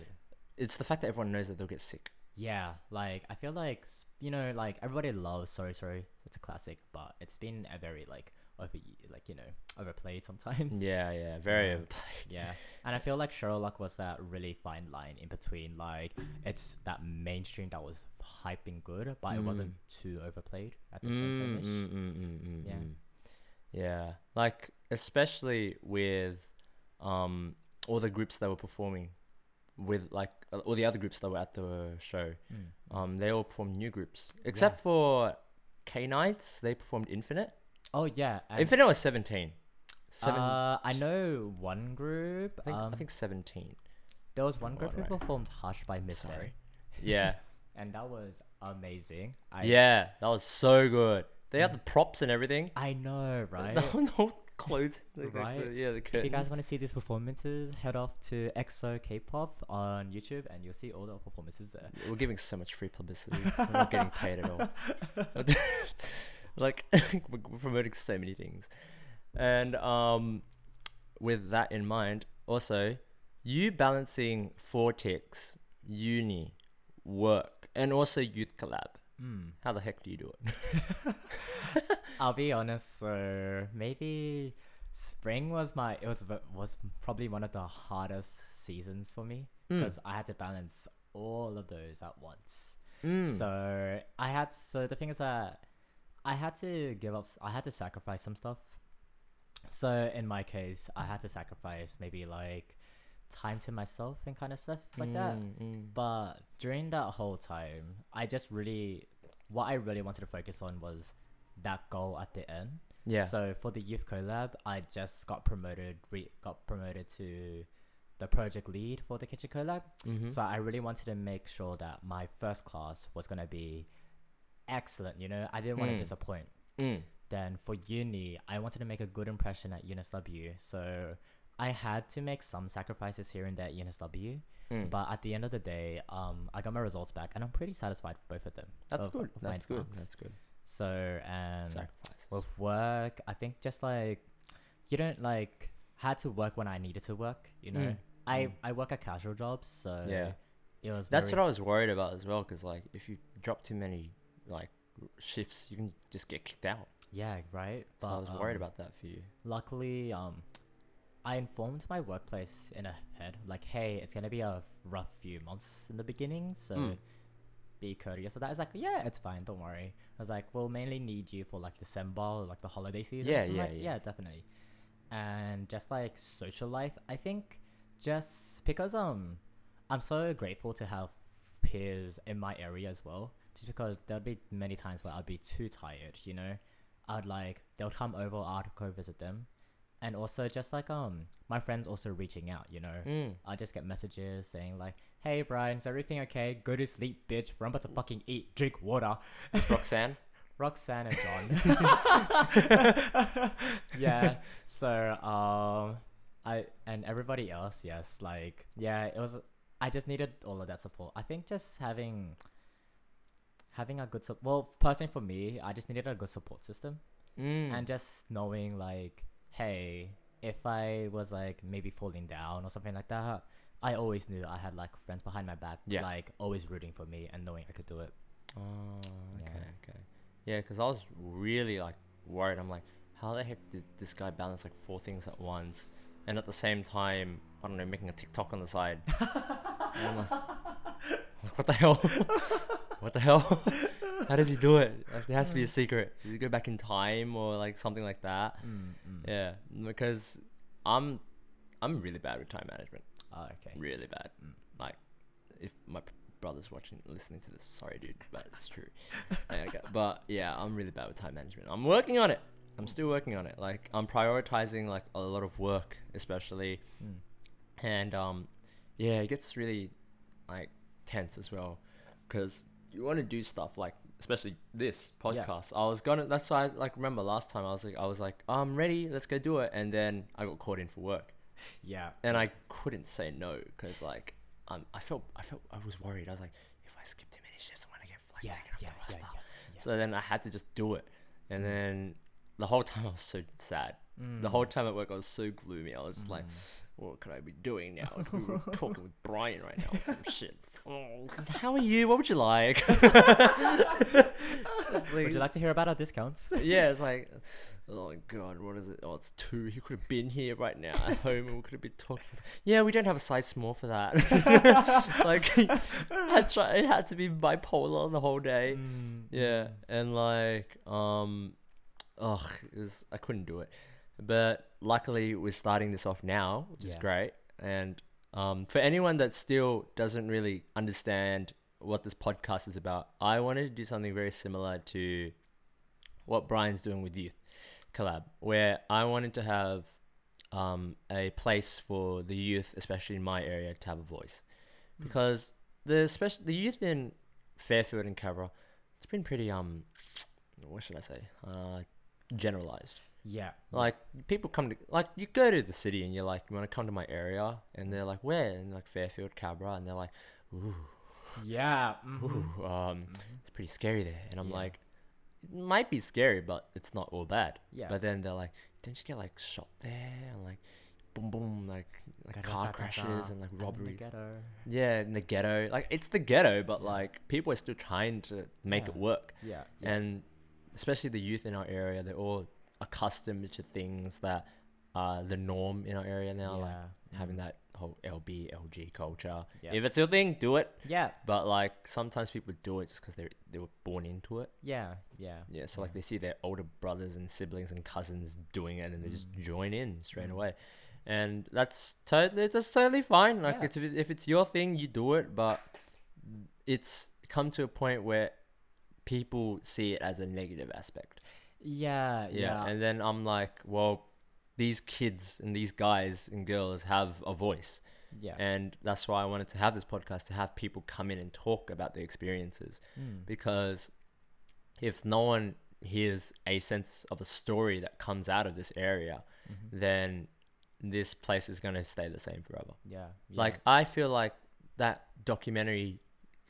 it's the fact that everyone knows that they'll get sick. yeah, like I feel like you know like everybody loves sorry sorry. It's a classic, but it's been a very like over like you know overplayed sometimes. Yeah, yeah, very Yeah. overplayed. Yeah, and I feel like Sherlock was that really fine line in between. Like, it's that mainstream that was hyping good, but it wasn't too overplayed at the same time. Mm, mm, mm, mm, mm, Yeah. mm. Yeah. Like especially with um all the groups that were performing with like uh, all the other groups that were at the show. Mm. Um they all performed new groups. Except for K Nights, they performed Infinite. Oh yeah, and, Infinite was 17. Seven Uh, I know one group. I think um, I think 17. there was one group who right. performed "Hush" by Miss Sorry. Yeah. *laughs* and that was amazing. I, yeah, that was so good. They had the props and everything. I know, *laughs* right? No, no clothes. Like, like Right. the, yeah, the If you guys want to see these performances, head off to EXO K-pop on YouTube, and you'll see all the performances there. Yeah, We're giving so much free publicity. We're not getting paid at all. *laughs* like *laughs* we're promoting so many things, and um, with that in mind, also you balancing Vortex, uni, work, and also youth collab. Mm. How the heck do you do it? *laughs* I'll be honest. So maybe spring was my it was was probably one of the hardest seasons for me Mm. because I had to balance all of those at once. Mm. So I had so the thing is that I had to give up. I had to sacrifice some stuff. So in my case, I had to sacrifice maybe like time to myself and kind of stuff like that. Mm, mm. But during that whole time, I just really, what I really wanted to focus on was that goal at the end. Yeah. So for the youth collab, I just got promoted. Re- got promoted to the project lead for the kitchen collab. mm-hmm. So I really wanted to make sure that my first class was gonna be excellent. You know, I didn't want to Mm. disappoint. mm. Then for uni, I wanted to make a good impression at UNSW. So I had to make some sacrifices here and there at UNSW. Mm. But at the end of the day, um, I got my results back, and I'm pretty satisfied with both of them. that's of- good. of my That's good. marks. That's good. So and Sacrifices. with work, I think just like you don't like had to work when I needed to work. You know, Mm, I mm. I work at casual jobs, so Yeah. it was. That's very, what I was worried about as well, because like if you drop too many like shifts, you can just get kicked out. Yeah, right. So I was worried um, about that for you. Luckily, um, I informed my workplace in ahead, like, hey, it's gonna be a rough few months in the beginning, so Mm. be courteous. So that is like, yeah, it's fine, don't worry. I was like, we'll mainly need you for like December, like the holiday season. Yeah, yeah, like, yeah. yeah, definitely. And just like social life, I think, just because um, I'm so grateful to have peers in my area as well. Just because there'd be many times where I'd be too tired, you know. I'd like they'll come over, I'd go visit them, and also just like um, my friends also reaching out, you know. Mm. I just get messages saying like, "Hey Brian, is everything okay? Go to sleep, bitch. We're about to fucking eat, drink water." Roxanne. *laughs* Roxanne and John. *laughs* yeah. So um, I and everybody else, yes, like yeah, it was. I just needed all of that support. I think just having having a good support. Well, personally for me, I just needed a good support system Mm. and just knowing like, hey, if I was like maybe falling down or something like that, I always knew I had like friends behind my back, Yeah. like always rooting for me and knowing I could do it. oh, okay, Yeah. okay. Yeah, because I was really like worried. I'm like, how the heck did this guy balance like four things at once, and at the same time, I don't know, making a TikTok on the side. *laughs* And I'm like, like, *laughs* what the hell? *laughs* what the hell? *laughs* How does he do it? Like, there has to be a secret. Does he go back in time or like something like that? Mm, mm. Yeah, because I'm I'm really bad with time management. Oh, okay. Really bad. Mm. Like, if my brother's watching, listening to this, sorry, dude, but it's true. Yeah, okay. But yeah, I'm really bad with time management. I'm working on it. I'm still working on it. Like, I'm prioritizing like a lot of work, especially, Mm. and um, yeah, it gets really like tense as well. because you want to do stuff like especially this Yeah. podcast. I was gonna. That's why I like remember last time I was like I was like I'm ready. Let's go do it. And then I got called in for work, Yeah. and I couldn't say no because like um I felt I felt I was worried. I was like if I skip too many shifts, I'm gonna get like Yeah. taken off Yeah. the Yeah. roster. Yeah. So then I had to just do it, and Mm. then the whole time I was so sad. The Mm. whole time at work I was so gloomy. I was just like, Mm. what could I be doing now? We were talking with Brian right now. Some *laughs* shit. Oh, how are you? What would you like? *laughs* *laughs* Would you like to hear about our discounts? yeah, it's like, oh my god, what is it? Oh, it's two. You could have been here right now at home, and we could have been talking. Yeah, we don't have a size small for that. like, I try. It had to be bipolar the whole day. Mm, Yeah, mm. and like, um, ugh, it was I couldn't do it. But luckily, we're starting this off now, which is Yeah. great. And um, for anyone that still doesn't really understand what this podcast is about, I wanted to do something very similar to what Brian's doing with Youth Collab, where I wanted to have um, a place for the youth, especially in my area, to have a voice, Mm. because the special the youth in Fairfield and Cabra, it's been pretty um, what should I say, uh, generalized. Yeah. Like people come to like you go to the city and you're like, you want to come to my area, and they're like, where? And like Fairfield, Cabra, and they're like, ooh, Yeah. mhm, ooh, um, mhm. it's pretty scary there. And I'm Yeah. like, it might be scary, but it's not all bad. Yeah. But then they're like, didn't you get like shot there? And like, boom, boom, like like car Da-da-da-da-da. crashes and like robberies. ghetto. Yeah, in the ghetto. Like it's the ghetto, but Yeah. like people are still trying to make it work. Yeah. yeah. And especially the youth in our area, they're all accustomed to things that are the norm in our area now, like yeah. having that whole LB, LG culture. Yeah. If it's your thing, do it. Yeah. But like sometimes people do it just because they they were born into it. Yeah. Yeah. Yeah, so like they see their older brothers and siblings and cousins doing it, and then they just Mm. join in straight Mm. away, and that's totally that's totally fine. Like Yeah. it's if, it- if it's your thing, you do it, but it's come to a point where people see it as a negative aspect. Yeah. Yeah, Yeah. and then I'm like, well, these kids and these guys and girls have a voice, yeah. and that's why I wanted to have this podcast to have people come in and talk about their experiences Mm. because if no one hears a sense of a story that comes out of this area, Mhm. then this place is going to stay the same forever. Yeah. yeah. Like, I feel like that documentary,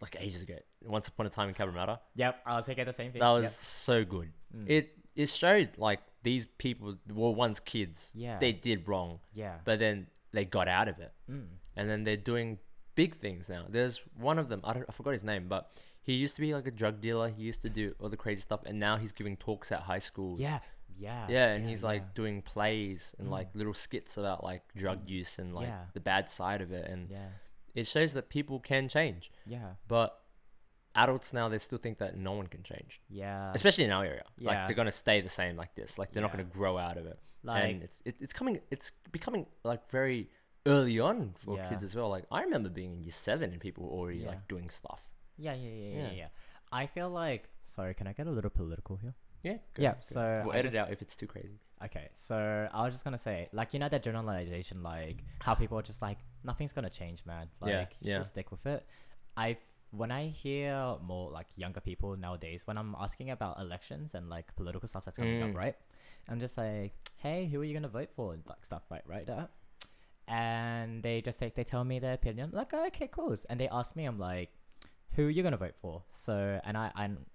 like ages ago, Once Upon a Time in Cabramatta, Yep. I was thinking the same thing. that was Yep. so good. Mm. It it showed like these people were once kids. Yeah. They did wrong, Yeah. but then they got out of it. Mm. And then they're doing big things now. There's one of them, I don't I forgot his name, but he used to be like a drug dealer. He used to do all the crazy stuff and now he's giving talks at high schools. Yeah. Yeah. Yeah, and he's like yeah. doing plays and Mm. like little skits about like drug Mm. use and like Yeah. the bad side of it and Yeah. it shows that people can change. Yeah. But adults now they still think that no one can change. Yeah. Especially in our area. Like yeah. they're gonna stay the same like this. Like they're not gonna grow out of it. Like. and it's it, it's coming it's becoming like very early on for Yeah. kids as well. Like I remember being in year seven and people were already Yeah. like doing stuff. yeah. Yeah. Yeah. Yeah. Yeah. Yeah. I feel like. Sorry. Can I get a little political here? Yeah. Yeah, so we'll I edit it out if it's too crazy. Okay, so I was just gonna say, like, you know that generalization, like how people are just like, nothing's gonna change, man. Like, Yeah, yeah. just stick with it. I when I hear more like younger people nowadays, when I'm asking about elections and like political stuff that's coming Mm. up, right? I'm just like, hey, who are you gonna vote for? and, Like stuff, right? Right? That. And they just like they tell me their opinion. Like, oh, okay, cool. And they ask me, I'm like, who are you gonna vote for? So, and I, I'm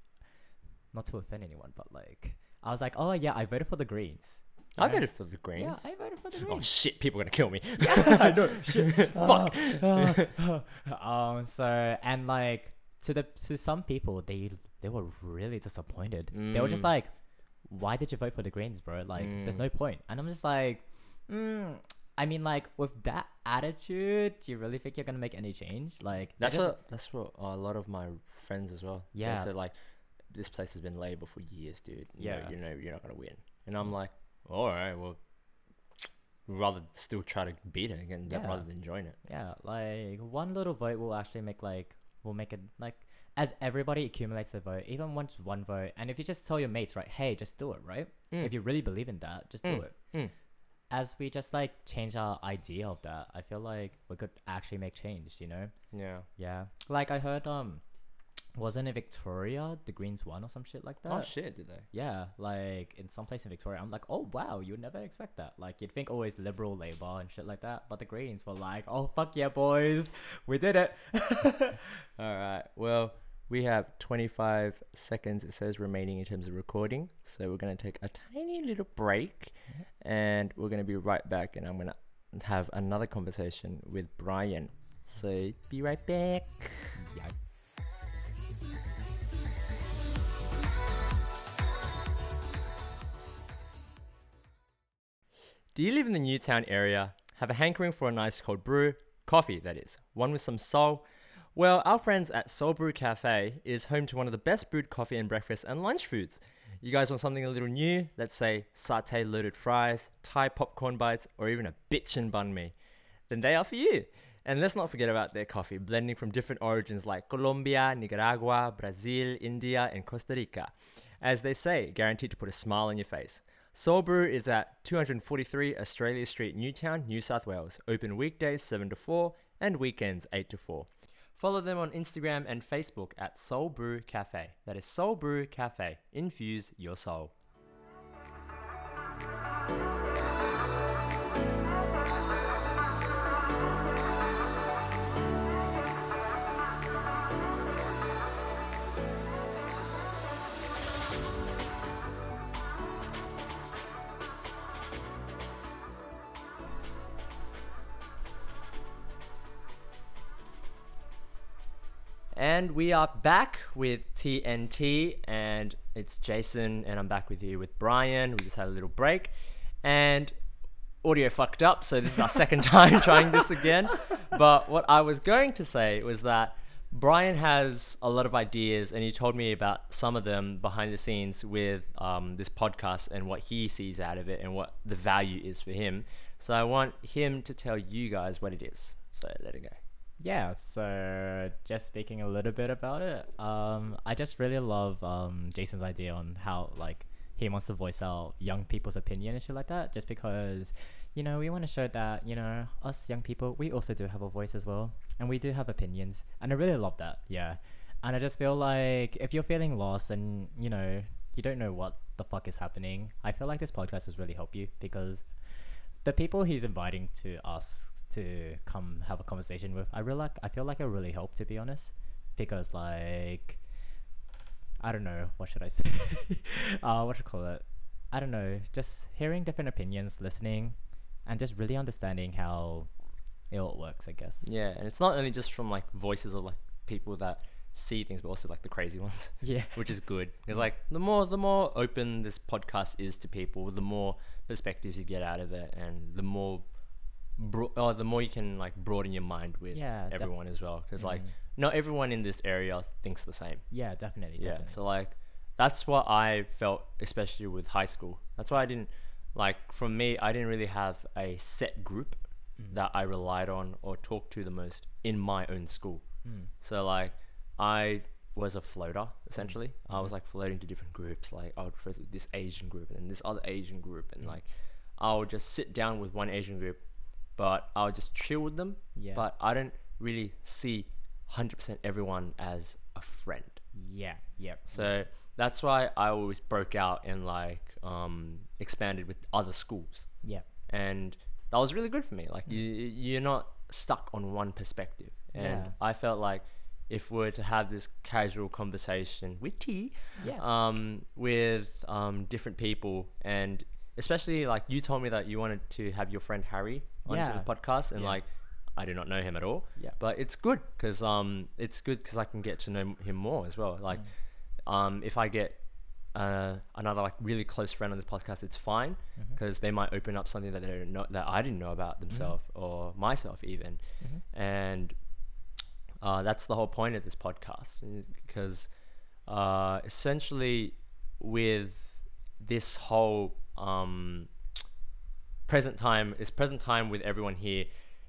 not to offend anyone, but like, I was like, oh yeah, I voted for the Greens. I Right? voted for the Greens. Yeah, I voted for the Greens. oh shit! People are gonna kill me. *laughs* I know. *laughs* Shit. Fuck. *laughs* um. So and like to the to some people, they they were really disappointed. They were just Mm. like, "Why did you vote for the Greens, bro? Like, there's Mm. no point." And I'm just like, mm, I mean, like with that attitude, do you really think you're gonna make any change? Like That's what that's what a lot of my friends as well. Yeah. They said like, this place has been labor for years, dude. You know- Yeah. you know you're not gonna win. And I'm like, all right, well, rather still try to beat it again Yeah. rather than join it. Yeah, like one little vote will actually make like will make it like as everybody accumulates the vote, even once one vote, and if you just tell your mates, right, hey, just do it, right? If you really believe in that, just do Mm, it. mm. As we just like change our idea of that, I feel like we could actually make change. You know? yeah, Yeah. Like I heard um wasn't it Victoria the Greens won or some shit like oh, that? Oh shit, did they? Yeah, like in some place in Victoria, I'm like, oh wow, you would never expect that. Like you'd think always Liberal, Labour, and shit like that, but the Greens were like, oh fuck yeah, boys, we did it. *laughs* All right. Well, we have 25 seconds, it says, remaining in terms of recording. So we're going to take a tiny little break and we're going to be right back. And I'm going to have another conversation with Brian. So be right back. yeah. Do you live in the Newtown area? Have a hankering for a nice cold brew? Coffee, that is. One with some soul? Well, our friends at Soul Brew Cafe is home to one of the best brewed coffee and breakfast and lunch foods. You guys want something a little new? Let's say satay loaded fries, Thai popcorn bites, or even a bitchin' banh mi. Then they are for you. And let's not forget about their coffee, blending from different origins like Colombia, Nicaragua, Brazil, India, and Costa Rica. As they say, guaranteed to put a smile on your face. Soul Brew is at 243 Australia Street, Newtown, New South Wales. Open weekdays 7 to 4 and weekends 8 to 4. Follow them on Instagram and Facebook at Soul Brew Cafe. That is Soul Brew Cafe. Infuse your soul. And we are back with TNT, and it's Jason, and I'm back with you with Brian. We just had a little break, and audio fucked up, so this is our second *laughs* time trying this again. But what I was going to say was that Brian has a lot of ideas, and he told me about some of them behind the scenes with um, this podcast and what he sees out of it and what the value is for him. So I want him to tell you guys what it is. So let it go. Yeah, so just speaking a little bit about it, um, I just really love um, Jason's idea on how like he wants to voice out young people's opinion and shit like that. Just because, you know, we want to show that you know us young people we also do have a voice as well, and we do have opinions, and I really love that. Yeah, and I just feel like if you're feeling lost and you know you don't know what the fuck is happening, I feel like this podcast has really helped you because the people he's inviting to us to come have a conversation with. I really like. I feel like it really helped to be honest, because like, I don't know what should I *laughs* say. uh, what should I call it? I don't know. Just hearing different opinions, listening, and just really understanding how it all works. I guess. Yeah, and it's not only just from like voices of like people that see things, but also like the crazy *laughs* ones, Yeah. which is good. Because like the more the more open this podcast is to people, the more perspectives you get out of it, and the more bro- oh, the more you can like broaden your mind with Yeah, def- everyone as well. Because like Mm. not everyone in this area thinks the same. Yeah, definitely. Yeah. definitely. So like that's what I felt, especially with high school. That's why I didn't like. for me, I didn't really have a set group Mm. that I relied on or talked to the most in my own school. Mm. So like I was a floater essentially. I was like floating to different groups. Like I would first with this Asian group and then this other Asian group, and Mm. like I would just sit down with one Asian group, but I would just chill with them. Yeah. But I don't really see hundred percent everyone as a friend. yeah. Yep. So that's why I always broke out and like um, expanded with other schools, Yeah. and that was really good for me. Like Mm. you, you're not stuck on one perspective, and Yeah. I felt like if we're to have this casual conversation with tea, Yeah. um, with um, different people, and especially like you told me that you wanted to have your friend Harry onto Yeah. the podcast, and Yeah. like I do not know him at all, yeah. but it's good because um, it's good because I can get to know him more as well. Like Mm. um, if I get uh, another like really close friend on this podcast, it's fine Mhm. because they might open up something that they don't know that I didn't know about themselves or myself even, Mhm. and uh, that's the whole point of this podcast because uh, essentially with this whole um, present time is present time with everyone here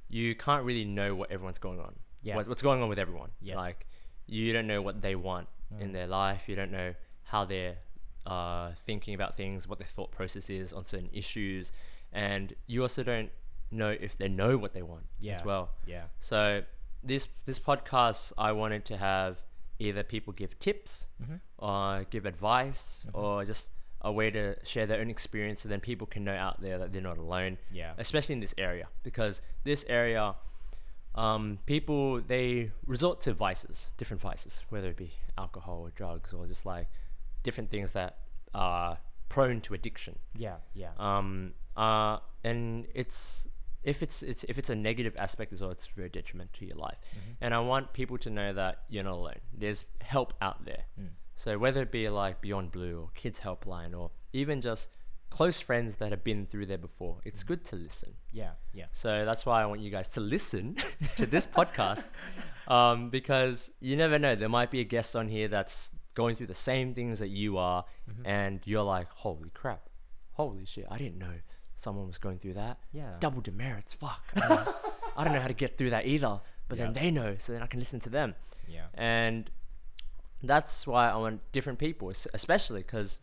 you can't really know what everyone's going on Yeah. what, what's going on with everyone Yeah. like you don't know what they want in Mm. their life you don't know how they're uh, thinking about things what their thought process is on certain issues and you also don't know if they know what they want Yeah. as well Yeah. so this this podcast I wanted to have either people give tips Mm-hmm. or give advice Mhm. or just a way to share their own experience so then people can know out there that they're not alone Yeah. especially in this area because this area um, people they resort to vices different vices whether it be alcohol or drugs or just like different things that are prone to addiction Yeah. Yeah. um, uh, and it's if it's, it's if it's a negative aspect as well it's very detrimental to your life Mhm. and i want people to know that you're not alone there's help out there Mm. So whether it be like Beyond Blue or Kids Helpline or even just close friends that have been through there before, it's good to listen. Yeah. Yeah. So that's why I want you guys to listen *laughs* to this podcast *laughs* um, because you never know. There might be a guest on here that's going through the same things that you are, Mhm. and you're like, holy crap, holy shit, I didn't know someone was going through that. Yeah. Double demerits, fuck. *laughs* I don't know, I don't know how to get through that either, but then they know, so then I can listen to them Yeah. and that's why I want different people, especially because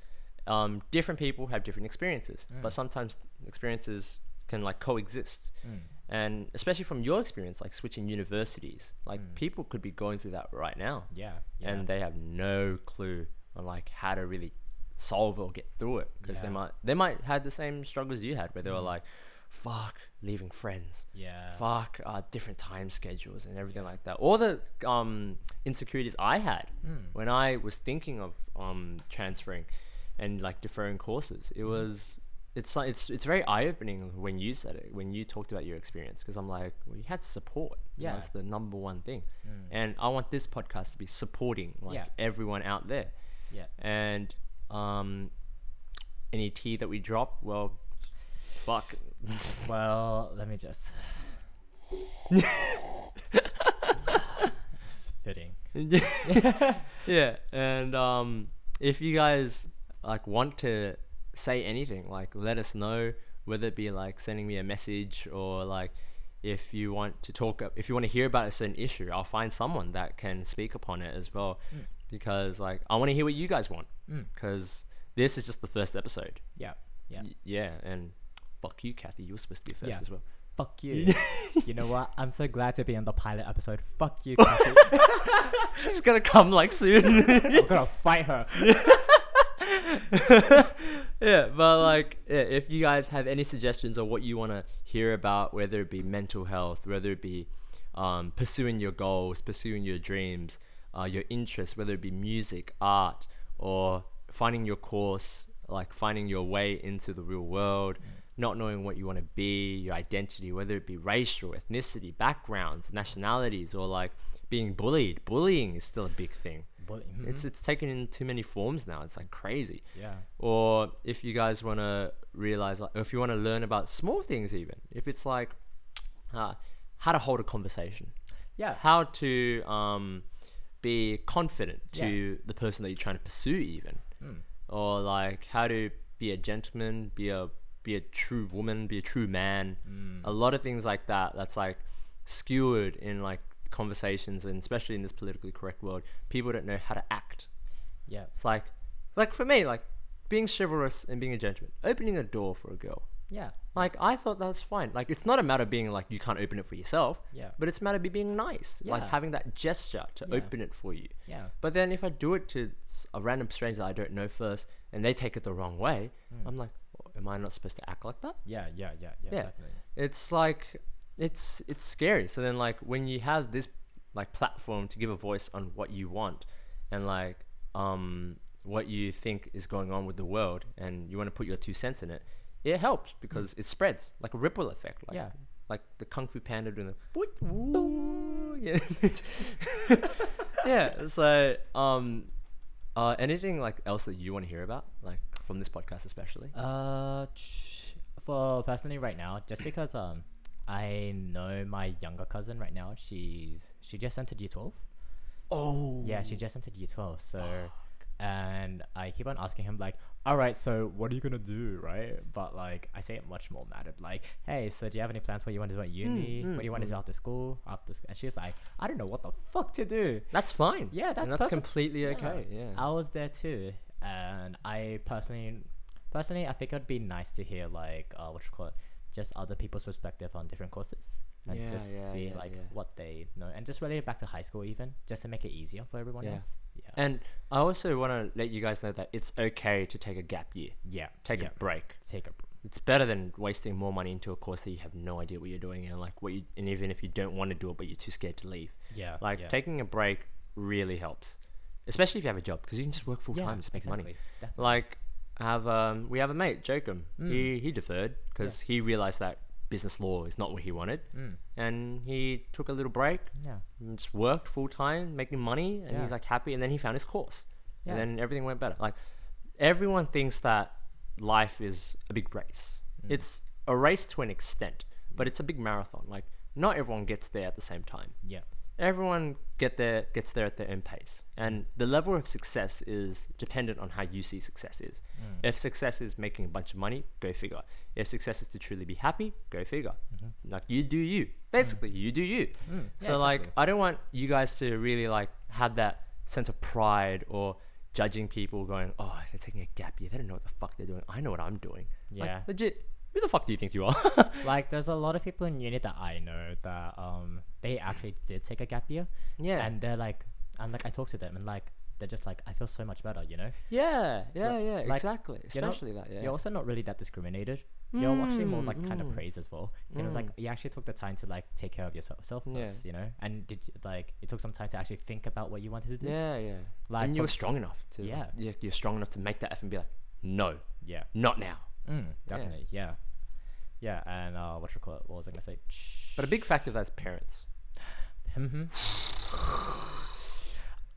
um, different people have different experiences, but Mm. sometimes experiences can like coexist, Mm. and especially from your experience, like switching universities, like Mm. people could be going through that right now, Yeah. Yeah. and they have no clue on like how to really solve or get through it because they might they might had the same struggles you had, where they were Mm. like, "Fuck, leaving friends." yeah. fuck uh, different time schedules and everything like that all the um, insecurities i had Mm. when i was thinking of um, transferring and like deferring courses it was it's like it's it's very eye-opening when you said it when you talked about your experience because i'm like well, had support yeah Yeah. that's the number one thing Mm. and i want this podcast to be supporting like Yeah. everyone out there Yeah. and um any tea that we drop well fuck Well, let me just. *laughs* Spitting. *laughs* yeah, and um, if you guys like want to say anything, like let us know. Whether it be like sending me a message or like if you want to talk, if you want to hear about a certain issue, I'll find someone that can speak upon it as well. Mm. Because like I want to hear what you guys want. Mm. Because this is just the first episode. Yeah. Yeah. Y- yeah, and fuck you, Kathy. You were supposed to be first Yeah. as well. Fuck you. *laughs* you know what? I'm so glad to be on the pilot episode. Fuck you, *laughs* Kathy. She's gonna come like soon. *laughs* I'm gonna fight her. yeah, but like, yeah, if you guys have any suggestions on what you want to hear about, whether it be mental health, whether it be um, pursuing your goals, pursuing your dreams, uh, your interests, whether it be music, art, or finding your course, like finding your way into the real world, not knowing what you want to be, your identity, whether it be racial, ethnicity, backgrounds, nationalities, or like being bullied. Bullying is still a big thing. Bully- It's mhm. it's taken in too many forms now. It's like crazy. yeah. Or if you guys want to realize, like, or if you want to learn about small things, even if it's like uh, how to hold a conversation, Yeah. how to um, be confident to the person that you're trying to pursue, even, Mm. or like how to be a gentleman, be a be a true woman, be a true man. Mm. A lot of things like that. That's like skewered in like conversations, and especially in this politically correct world, people don't know how to act. Yeah. It's like, like for me, like being chivalrous and being a gentleman, opening a door for a girl. Yeah. Like I thought that was fine. Like it's not a matter of being like you can't open it for yourself, Yeah. but it's a matter of being nice, like having that gesture to Yeah. open it for you. Yeah. But then if I do it to a random stranger I don't know first, and they take it the wrong way, Mm. I'm like, "Well, am I not supposed to act like that? Yeah. Yeah. Yeah. Yeah. Yeah. Definitely. It's like, it's it's scary. So then like when you have this like platform to give a voice on what you want, and like um what you think is going on with the world, and you want to put your two cents in it, it helps because it spreads like a ripple effect. Like, Yeah. Like the Kung Fu Panda doing the yeah. *laughs* yeah. So um, uh, anything like else that you want to hear about, like from this podcast especially? Uh, for personally right now, just because um, I know my younger cousin right now. She's she just entered year twelve. Oh. Yeah, she just entered year twelve. So, and I keep on asking him like, all right, so what are you gonna do, right? But like, I say it much more mattered. Like, hey, so do you have any plans? What you want to do at uni? mm, what do you want to mm. do after school? After school? And she's like, I don't know what the fuck to do. That's fine. Yeah, that's and that's perfect. completely Yeah. okay. Yeah. I was there too, and I personally, personally, I think it'd be nice to hear like uh, what you call it, just other people's perspective on different courses and Yeah, just yeah, see yeah, like what they know and just relate it back to high school even just to make it easier for everyone Yeah. else. Yeah. And I also want to let you guys know that it's okay to take a gap year, yeah. take a break. take a br- It's better than wasting more money into a course that you have no idea what you're doing and like what you and even if you don't want to do it but you're too scared to leave. yeah. Like taking a break really helps, especially if you have a job because you can just work full time, just make money. Definitely. Like I have um we have a mate, Jokum. Mm. He he deferred because he realized that business law is not what he wanted, Mm. and he took a little break, Yeah. and just worked full time, making money, and he's like happy. And then he found his course, and then everything went better. Like everyone thinks that life is a big race. Mm. It's a race to an extent, but it's a big marathon. Like not everyone gets there at the same time Yeah. Everyone get there gets there at their own pace and the level of success is dependent on how you see success is Mm. if success is making a bunch of money go figure if success is to truly be happy go figure Mhm. like you do you basically you do you Mm. so Yeah, like exactly. i don't want you guys to really like have that sense of pride or judging people going oh they're taking a gap year they don't know what the fuck they're doing i know what i'm doing Like, yeah. legit who the fuck do you think you are *laughs* like there's a lot of people in uni that I know that um they actually did take a gap year yeah and they're like and like I talk to them and like they're just like I feel so much better, you know. yeah yeah yeah like, exactly you know, especially that yeah You're also not really that discriminated. You're actually more like kind of Mm, praised as well. You know, it's like Mm. you actually took the time to like take care of yourself self Yeah. first, you know. And did you, like it took some time to actually think about what you wanted to do. Yeah, yeah. Like and you were strong enough to. Yeah. Yeah, you're strong enough to make that effort and be like, no, yeah. not now. Mm, definitely. Yeah. Yeah, and uh, what you call it? What was I gonna say? But a big factor of that is parents. hmm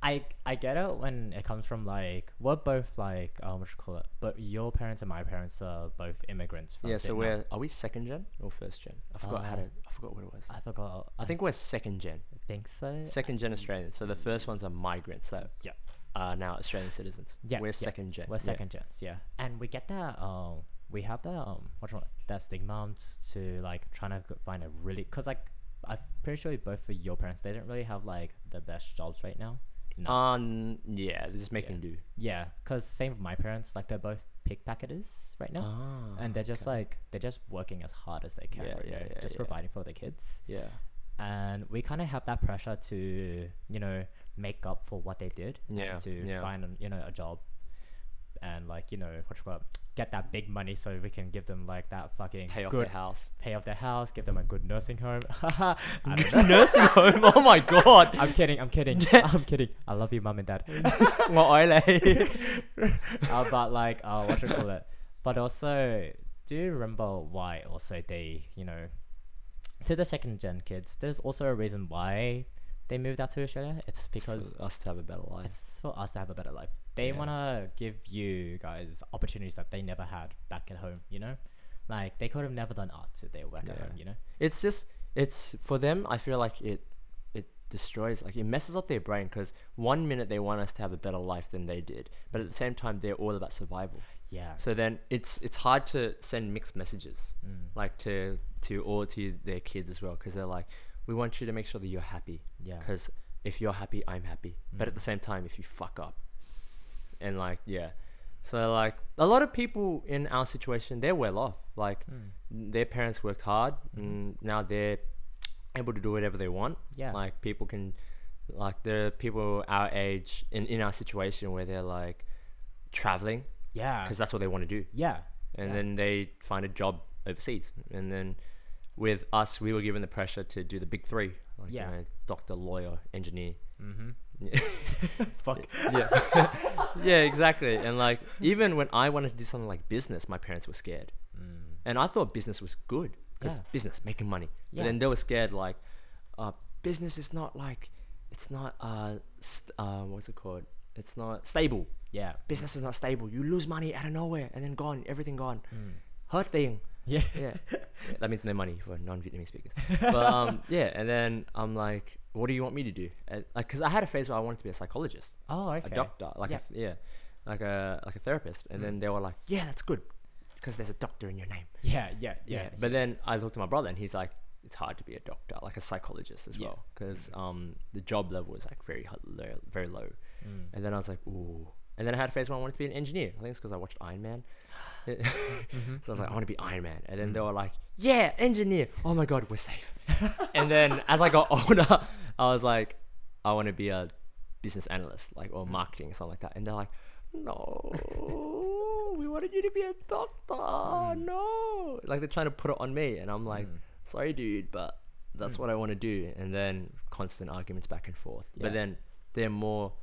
I I get it when it comes from like we're both like um what you call it, but your parents and my parents are both immigrants. From yeah, so we're are we second gen or first gen? I forgot how Uh, to. I forgot what it was. I forgot. I think we're second gen. I think so. Second gen Australians. So the first ones are migrants that Yeah. are now Australian citizens. Yeah, we're yeah. second gen. We're yeah. second gens, yeah. And we get that um we have that um what you call it, that stigma to like trying to find a really because like I'm pretty sure both of your parents they didn't really have like the best jobs right now. No. Um, yeah, they're just making do. yeah, because same with my parents. Like they're both pickpacketers right now. Ah, and they're just okay. like they're just working as hard as they can Yeah, right yeah, now, yeah, just yeah. providing for their kids yeah, and we kind of have that pressure to you know make up for what they did Yeah, to yeah. find you know a job and like you know what get that big money so we can give them like that fucking pay off good their house. pay off their house give them a good nursing home *laughs* I. *laughs* Nursing home. Oh my god. *laughs* I'm kidding I'm kidding I'm kidding I love you mom and dad What uh, but like uh what you call it but also do you remember why also they you know to the second gen kids there's also a reason why they moved out to australia it's because us to have a better life. it's for us to have a better life they Yeah. want to give you guys opportunities that they never had back at home you know like they could have never done arts if they were back at home you know it's just it's for them i feel like it it destroys like it messes up their brain because one minute they want us to have a better life than they did but at the same time they're all about survival yeah so then it's it's hard to send mixed messages mm. like to to all to their kids as well because they're like we want you to make sure that you're happy. Yeah. Because if you're happy i'm happy. But at Mm. the same time if you fuck up. And like yeah. So like a lot of people in our situation they're well off. Like Mm. their parents worked hard Mhm. and now they're able to do whatever they want. Yeah. Like people can like there are people our age in, in our situation where they're like traveling yeah. because that's what they want to do. Yeah. And Yeah. then they find a job overseas. And then with us we were given the pressure to do the big three like Yeah. you know doctor lawyer engineer mm-hmm yeah *laughs* *laughs* fuck yeah *laughs* yeah exactly and like even when i wanted to do something like business my parents were scared mm. and I thought business was good because Yeah. business making money. Yeah. But then they were scared like, uh, business is not like, it's not uh, st- uh, what's it called? It's not stable. yeah Business is not stable. You lose money out of nowhere and then gone, everything gone. mm. Hurting. Yeah Yeah. Yeah, *laughs* that means no money for non-Vietnamese speakers. But um, *laughs* yeah. And then I'm like, what do you want me to do? And, like, cause I had a phase where I wanted to be a psychologist, oh okay a doctor, like Yeah. a th- yeah, like a like a therapist. And Mm. then they were like, yeah, that's good, because there's a doctor in your name. yeah yeah yeah, Yeah, but then I looked to my brother, and he's like, it's hard to be a doctor, like a psychologist as Yeah. well, because um the job level is like very low, very low. Mm. And then I was like, ooh. And then I had a phase where I wanted to be an engineer. I think it's because I watched Iron Man. *laughs* Mm-hmm. So I was like, I want to be Iron Man. And then Mm. they were like, yeah, engineer. Oh my God, we're safe. *laughs* and then as I got *laughs* older, I was like, I want to be a business analyst, like, or marketing, or something like that. And they're like, no, we wanted you to be a doctor. No. Like, they're trying to put it on me. And I'm like, Mm. sorry, dude, but that's Mm. what I want to do. And then constant arguments back and forth. Yeah. But then they're more,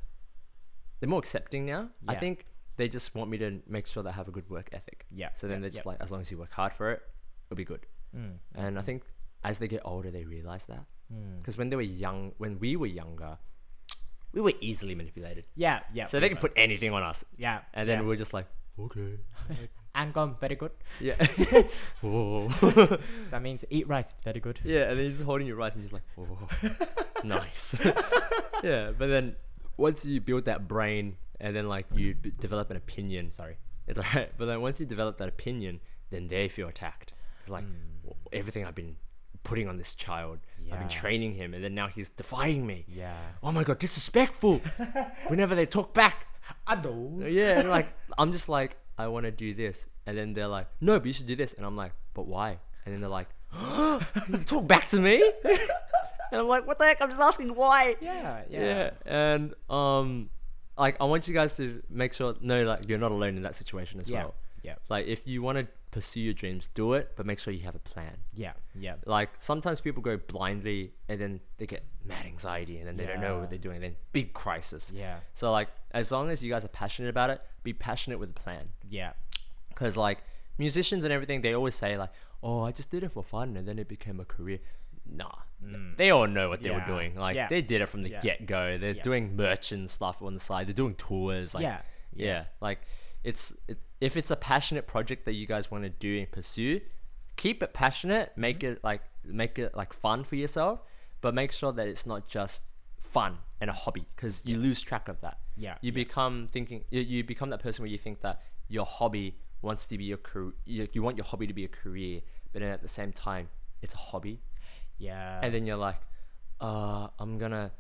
they're more accepting now. I Yeah. think they just want me to make sure that I have a good work ethic. Yeah. So then yeah, they're just yeah. like, as long as you work hard for it, it'll be good. Mm, And I think as they get older, they realize that. mm. Because when they were young, when we were younger, we were easily manipulated. Yeah, yeah. so they can put anything on us. Yeah. And then yeah. we're just like, okay. *laughs* Angom, very good. Yeah. Whoa. *laughs* *laughs* That means eat rice. It's very good. yeah. And then he's just holding your rice and just like, whoa. nice. yeah. But then once you build that brain and then like you b- develop an opinion, Sorry. *laughs* it's alright. But then once you develop that opinion, then they feel attacked. It's like, Mm. everything I've been putting on this child, I've been training him, and then now he's defying me. Yeah. Oh my god, disrespectful! *laughs* Whenever they talk back, I know. yeah, like I'm just like I want to do this, and then they're like, no, but you should do this, and I'm like, but why? And then they're like, you *gasps* talk back to me, *laughs* and I'm like, what the heck? I'm just asking why. Yeah, yeah. Yeah, and um, like I want you guys to make sure no, like you're not alone in that situation as Yeah. well. Yeah. Like if you want to pursue your dreams, do it, but make sure you have a plan. Yeah. Yeah. Like sometimes people go blindly and then they get mad anxiety and then they don't know what they're doing. Then big crisis. Yeah. So like as long as you guys are passionate about it, be passionate with a plan. Yeah. Because like musicians and everything, they always say like, "Oh, I just did it for fun and then it became a career." Nah, Mm. they all know what they were doing. Like Yeah. they did it from the Yeah. get go. They're Yeah. doing merchant stuff on the side. They're doing tours. Like yeah. yeah, like it's it, if it's a passionate project that you guys want to do and pursue, keep it passionate. Make Mm-hmm. it like make it like fun for yourself, but make sure that it's not just fun and a hobby because you lose track of that. Yeah. You yeah. become thinking you, you become that person where you think that your hobby wants to be your career. You, want your hobby to be a career, but then at the same time, it's a hobby, Yeah. and then you're like, uh, I'm gonna.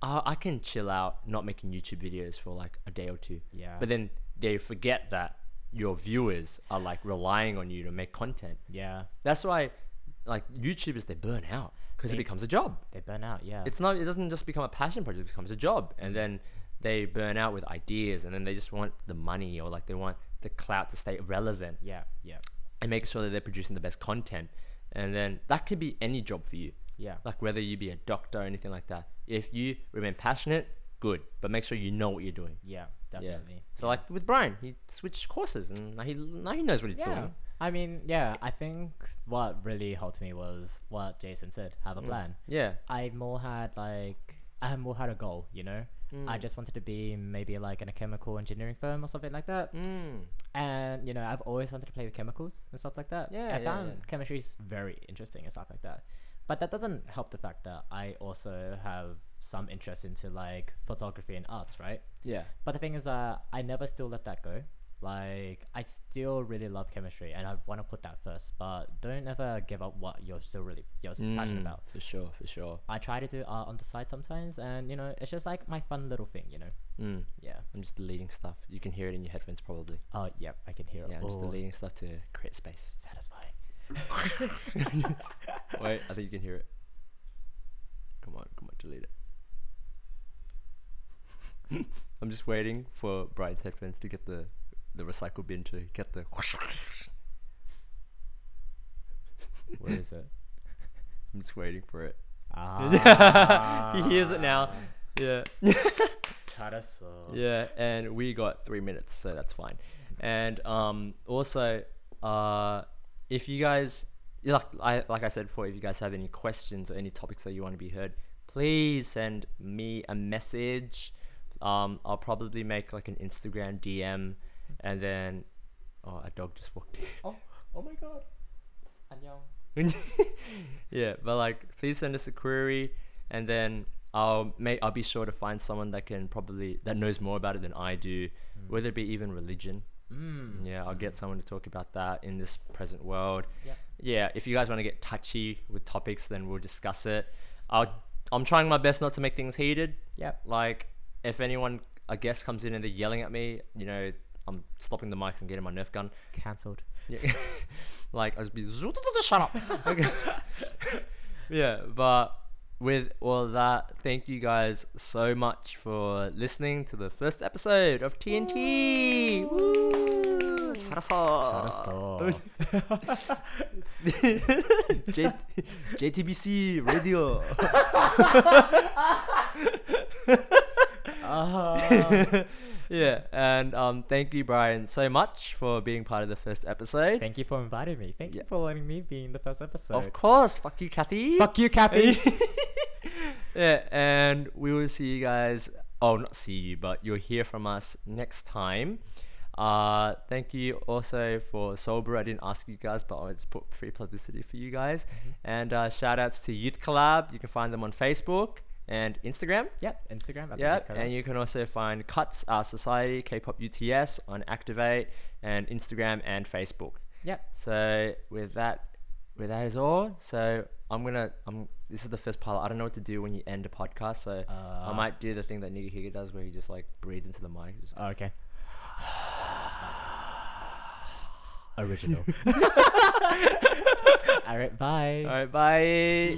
Uh, I can chill out, not making YouTube videos for like a day or two. yeah. But then they forget that your viewers are like relying on you to make content. yeah. That's why, like YouTubers, they burn out because it becomes a job. They burn out. Yeah. It's not. It doesn't just become a passion project. It becomes a job, and then they burn out with ideas, and then they just want the money or like they want the clout to stay relevant yeah. Yeah. and make sure that they're producing the best content. And then that could be any job for you, Yeah. like whether you be a doctor or anything like that. If you remain passionate, good, but make sure you know what you're doing. Yeah. Definitely. So like with Brian, he switched courses and now he now he knows what he's Yeah. doing. I mean, yeah. I think what really helped me was what Jason said. Have a Mm. plan. Yeah. I more had like I more had a goal. You know. I Mm. just wanted to be maybe like in a chemical engineering firm or something like that. Mm. And you know, I've always wanted to play with chemicals and stuff like that. Yeah, I yeah, found yeah. chemistry is very interesting and stuff like that. But that doesn't help the fact that I also have some interest into like photography and arts, right? Yeah. But the thing is that I never still let that go. Like I still really love chemistry and I want to put that first. But don't ever give up what you're still really you're still passionate Mm, about. For sure, for sure. I try to do art on the side sometimes, and you know it's just like my fun little thing, you know. Mm. Yeah. I'm just deleting stuff. You can hear it in your headphones probably. Oh, yep, I can hear it. Yeah, I'm just deleting stuff to create space. satisfying. *laughs* *laughs* Wait, I think you can hear it. Come on, come on, delete it. *laughs* I'm just waiting for Brian's headphones to get the the recycle bin to get the. Where is it? *laughs* I'm just waiting for it. Ah. *laughs* he hears it now. Yeah. *laughs* yeah, and we got three minutes, so that's fine. And um, also, uh, if you guys like, I like I said before, if you guys have any questions or any topics that you want to be heard, please send me a message. Um, I'll probably make like an Instagram DM and then oh, a dog just walked in. Oh, oh my god. 안녕. *laughs* yeah, but like, please send us a query, and then I'll make I'll be sure to find someone that can probably that knows more about it than I do, whether it be even religion. Mm. Yeah, I'll get someone to talk about that in this present world. Yeah. Yeah, if you guys want to get touchy with topics, then we'll discuss it. I'll I'm trying my best not to make things heated. Yeah. Like, if anyone a guest comes in and they're yelling at me, you know, I'm stopping the mics and getting my Nerf gun. Cancelled. Yeah. *laughs* like I was be shut up. *laughs* Okay. *laughs* yeah, but with all that, thank you guys so much for listening to the first episode of TNT. Woo! 잘했어. 잘했어. J- JTBC radio. Uh, yeah, and um, thank you, Brian, so much for being part of the first episode. thank you for inviting me. Thank you for letting me be in the first episode. Of course, fuck you, Kathy. Fuck you, Cappy. *laughs* yeah, and we will see you guys. Oh, not see you, but you'll hear from us next time. Uh, thank you also for Sober. I didn't ask you guys, but I'll just put free publicity for you guys. And uh, shout outs to Youth Collab. You can find them on Facebook and Instagram. yep, Instagram. at the Yeah, Youth Collab. and you can also find KUTS Our Society, K-pop UTS on Activate and Instagram and Facebook. Yep. So with that, with that is all. So I'm gonna, I'm. This is the first pilot. I don't know what to do when you end a podcast, so I Uh, might do the thing that Nigahiga does, where he just like breathes into the mic. Just, Oh, okay. *sighs* Original. *laughs* Alright, bye. all right, bye.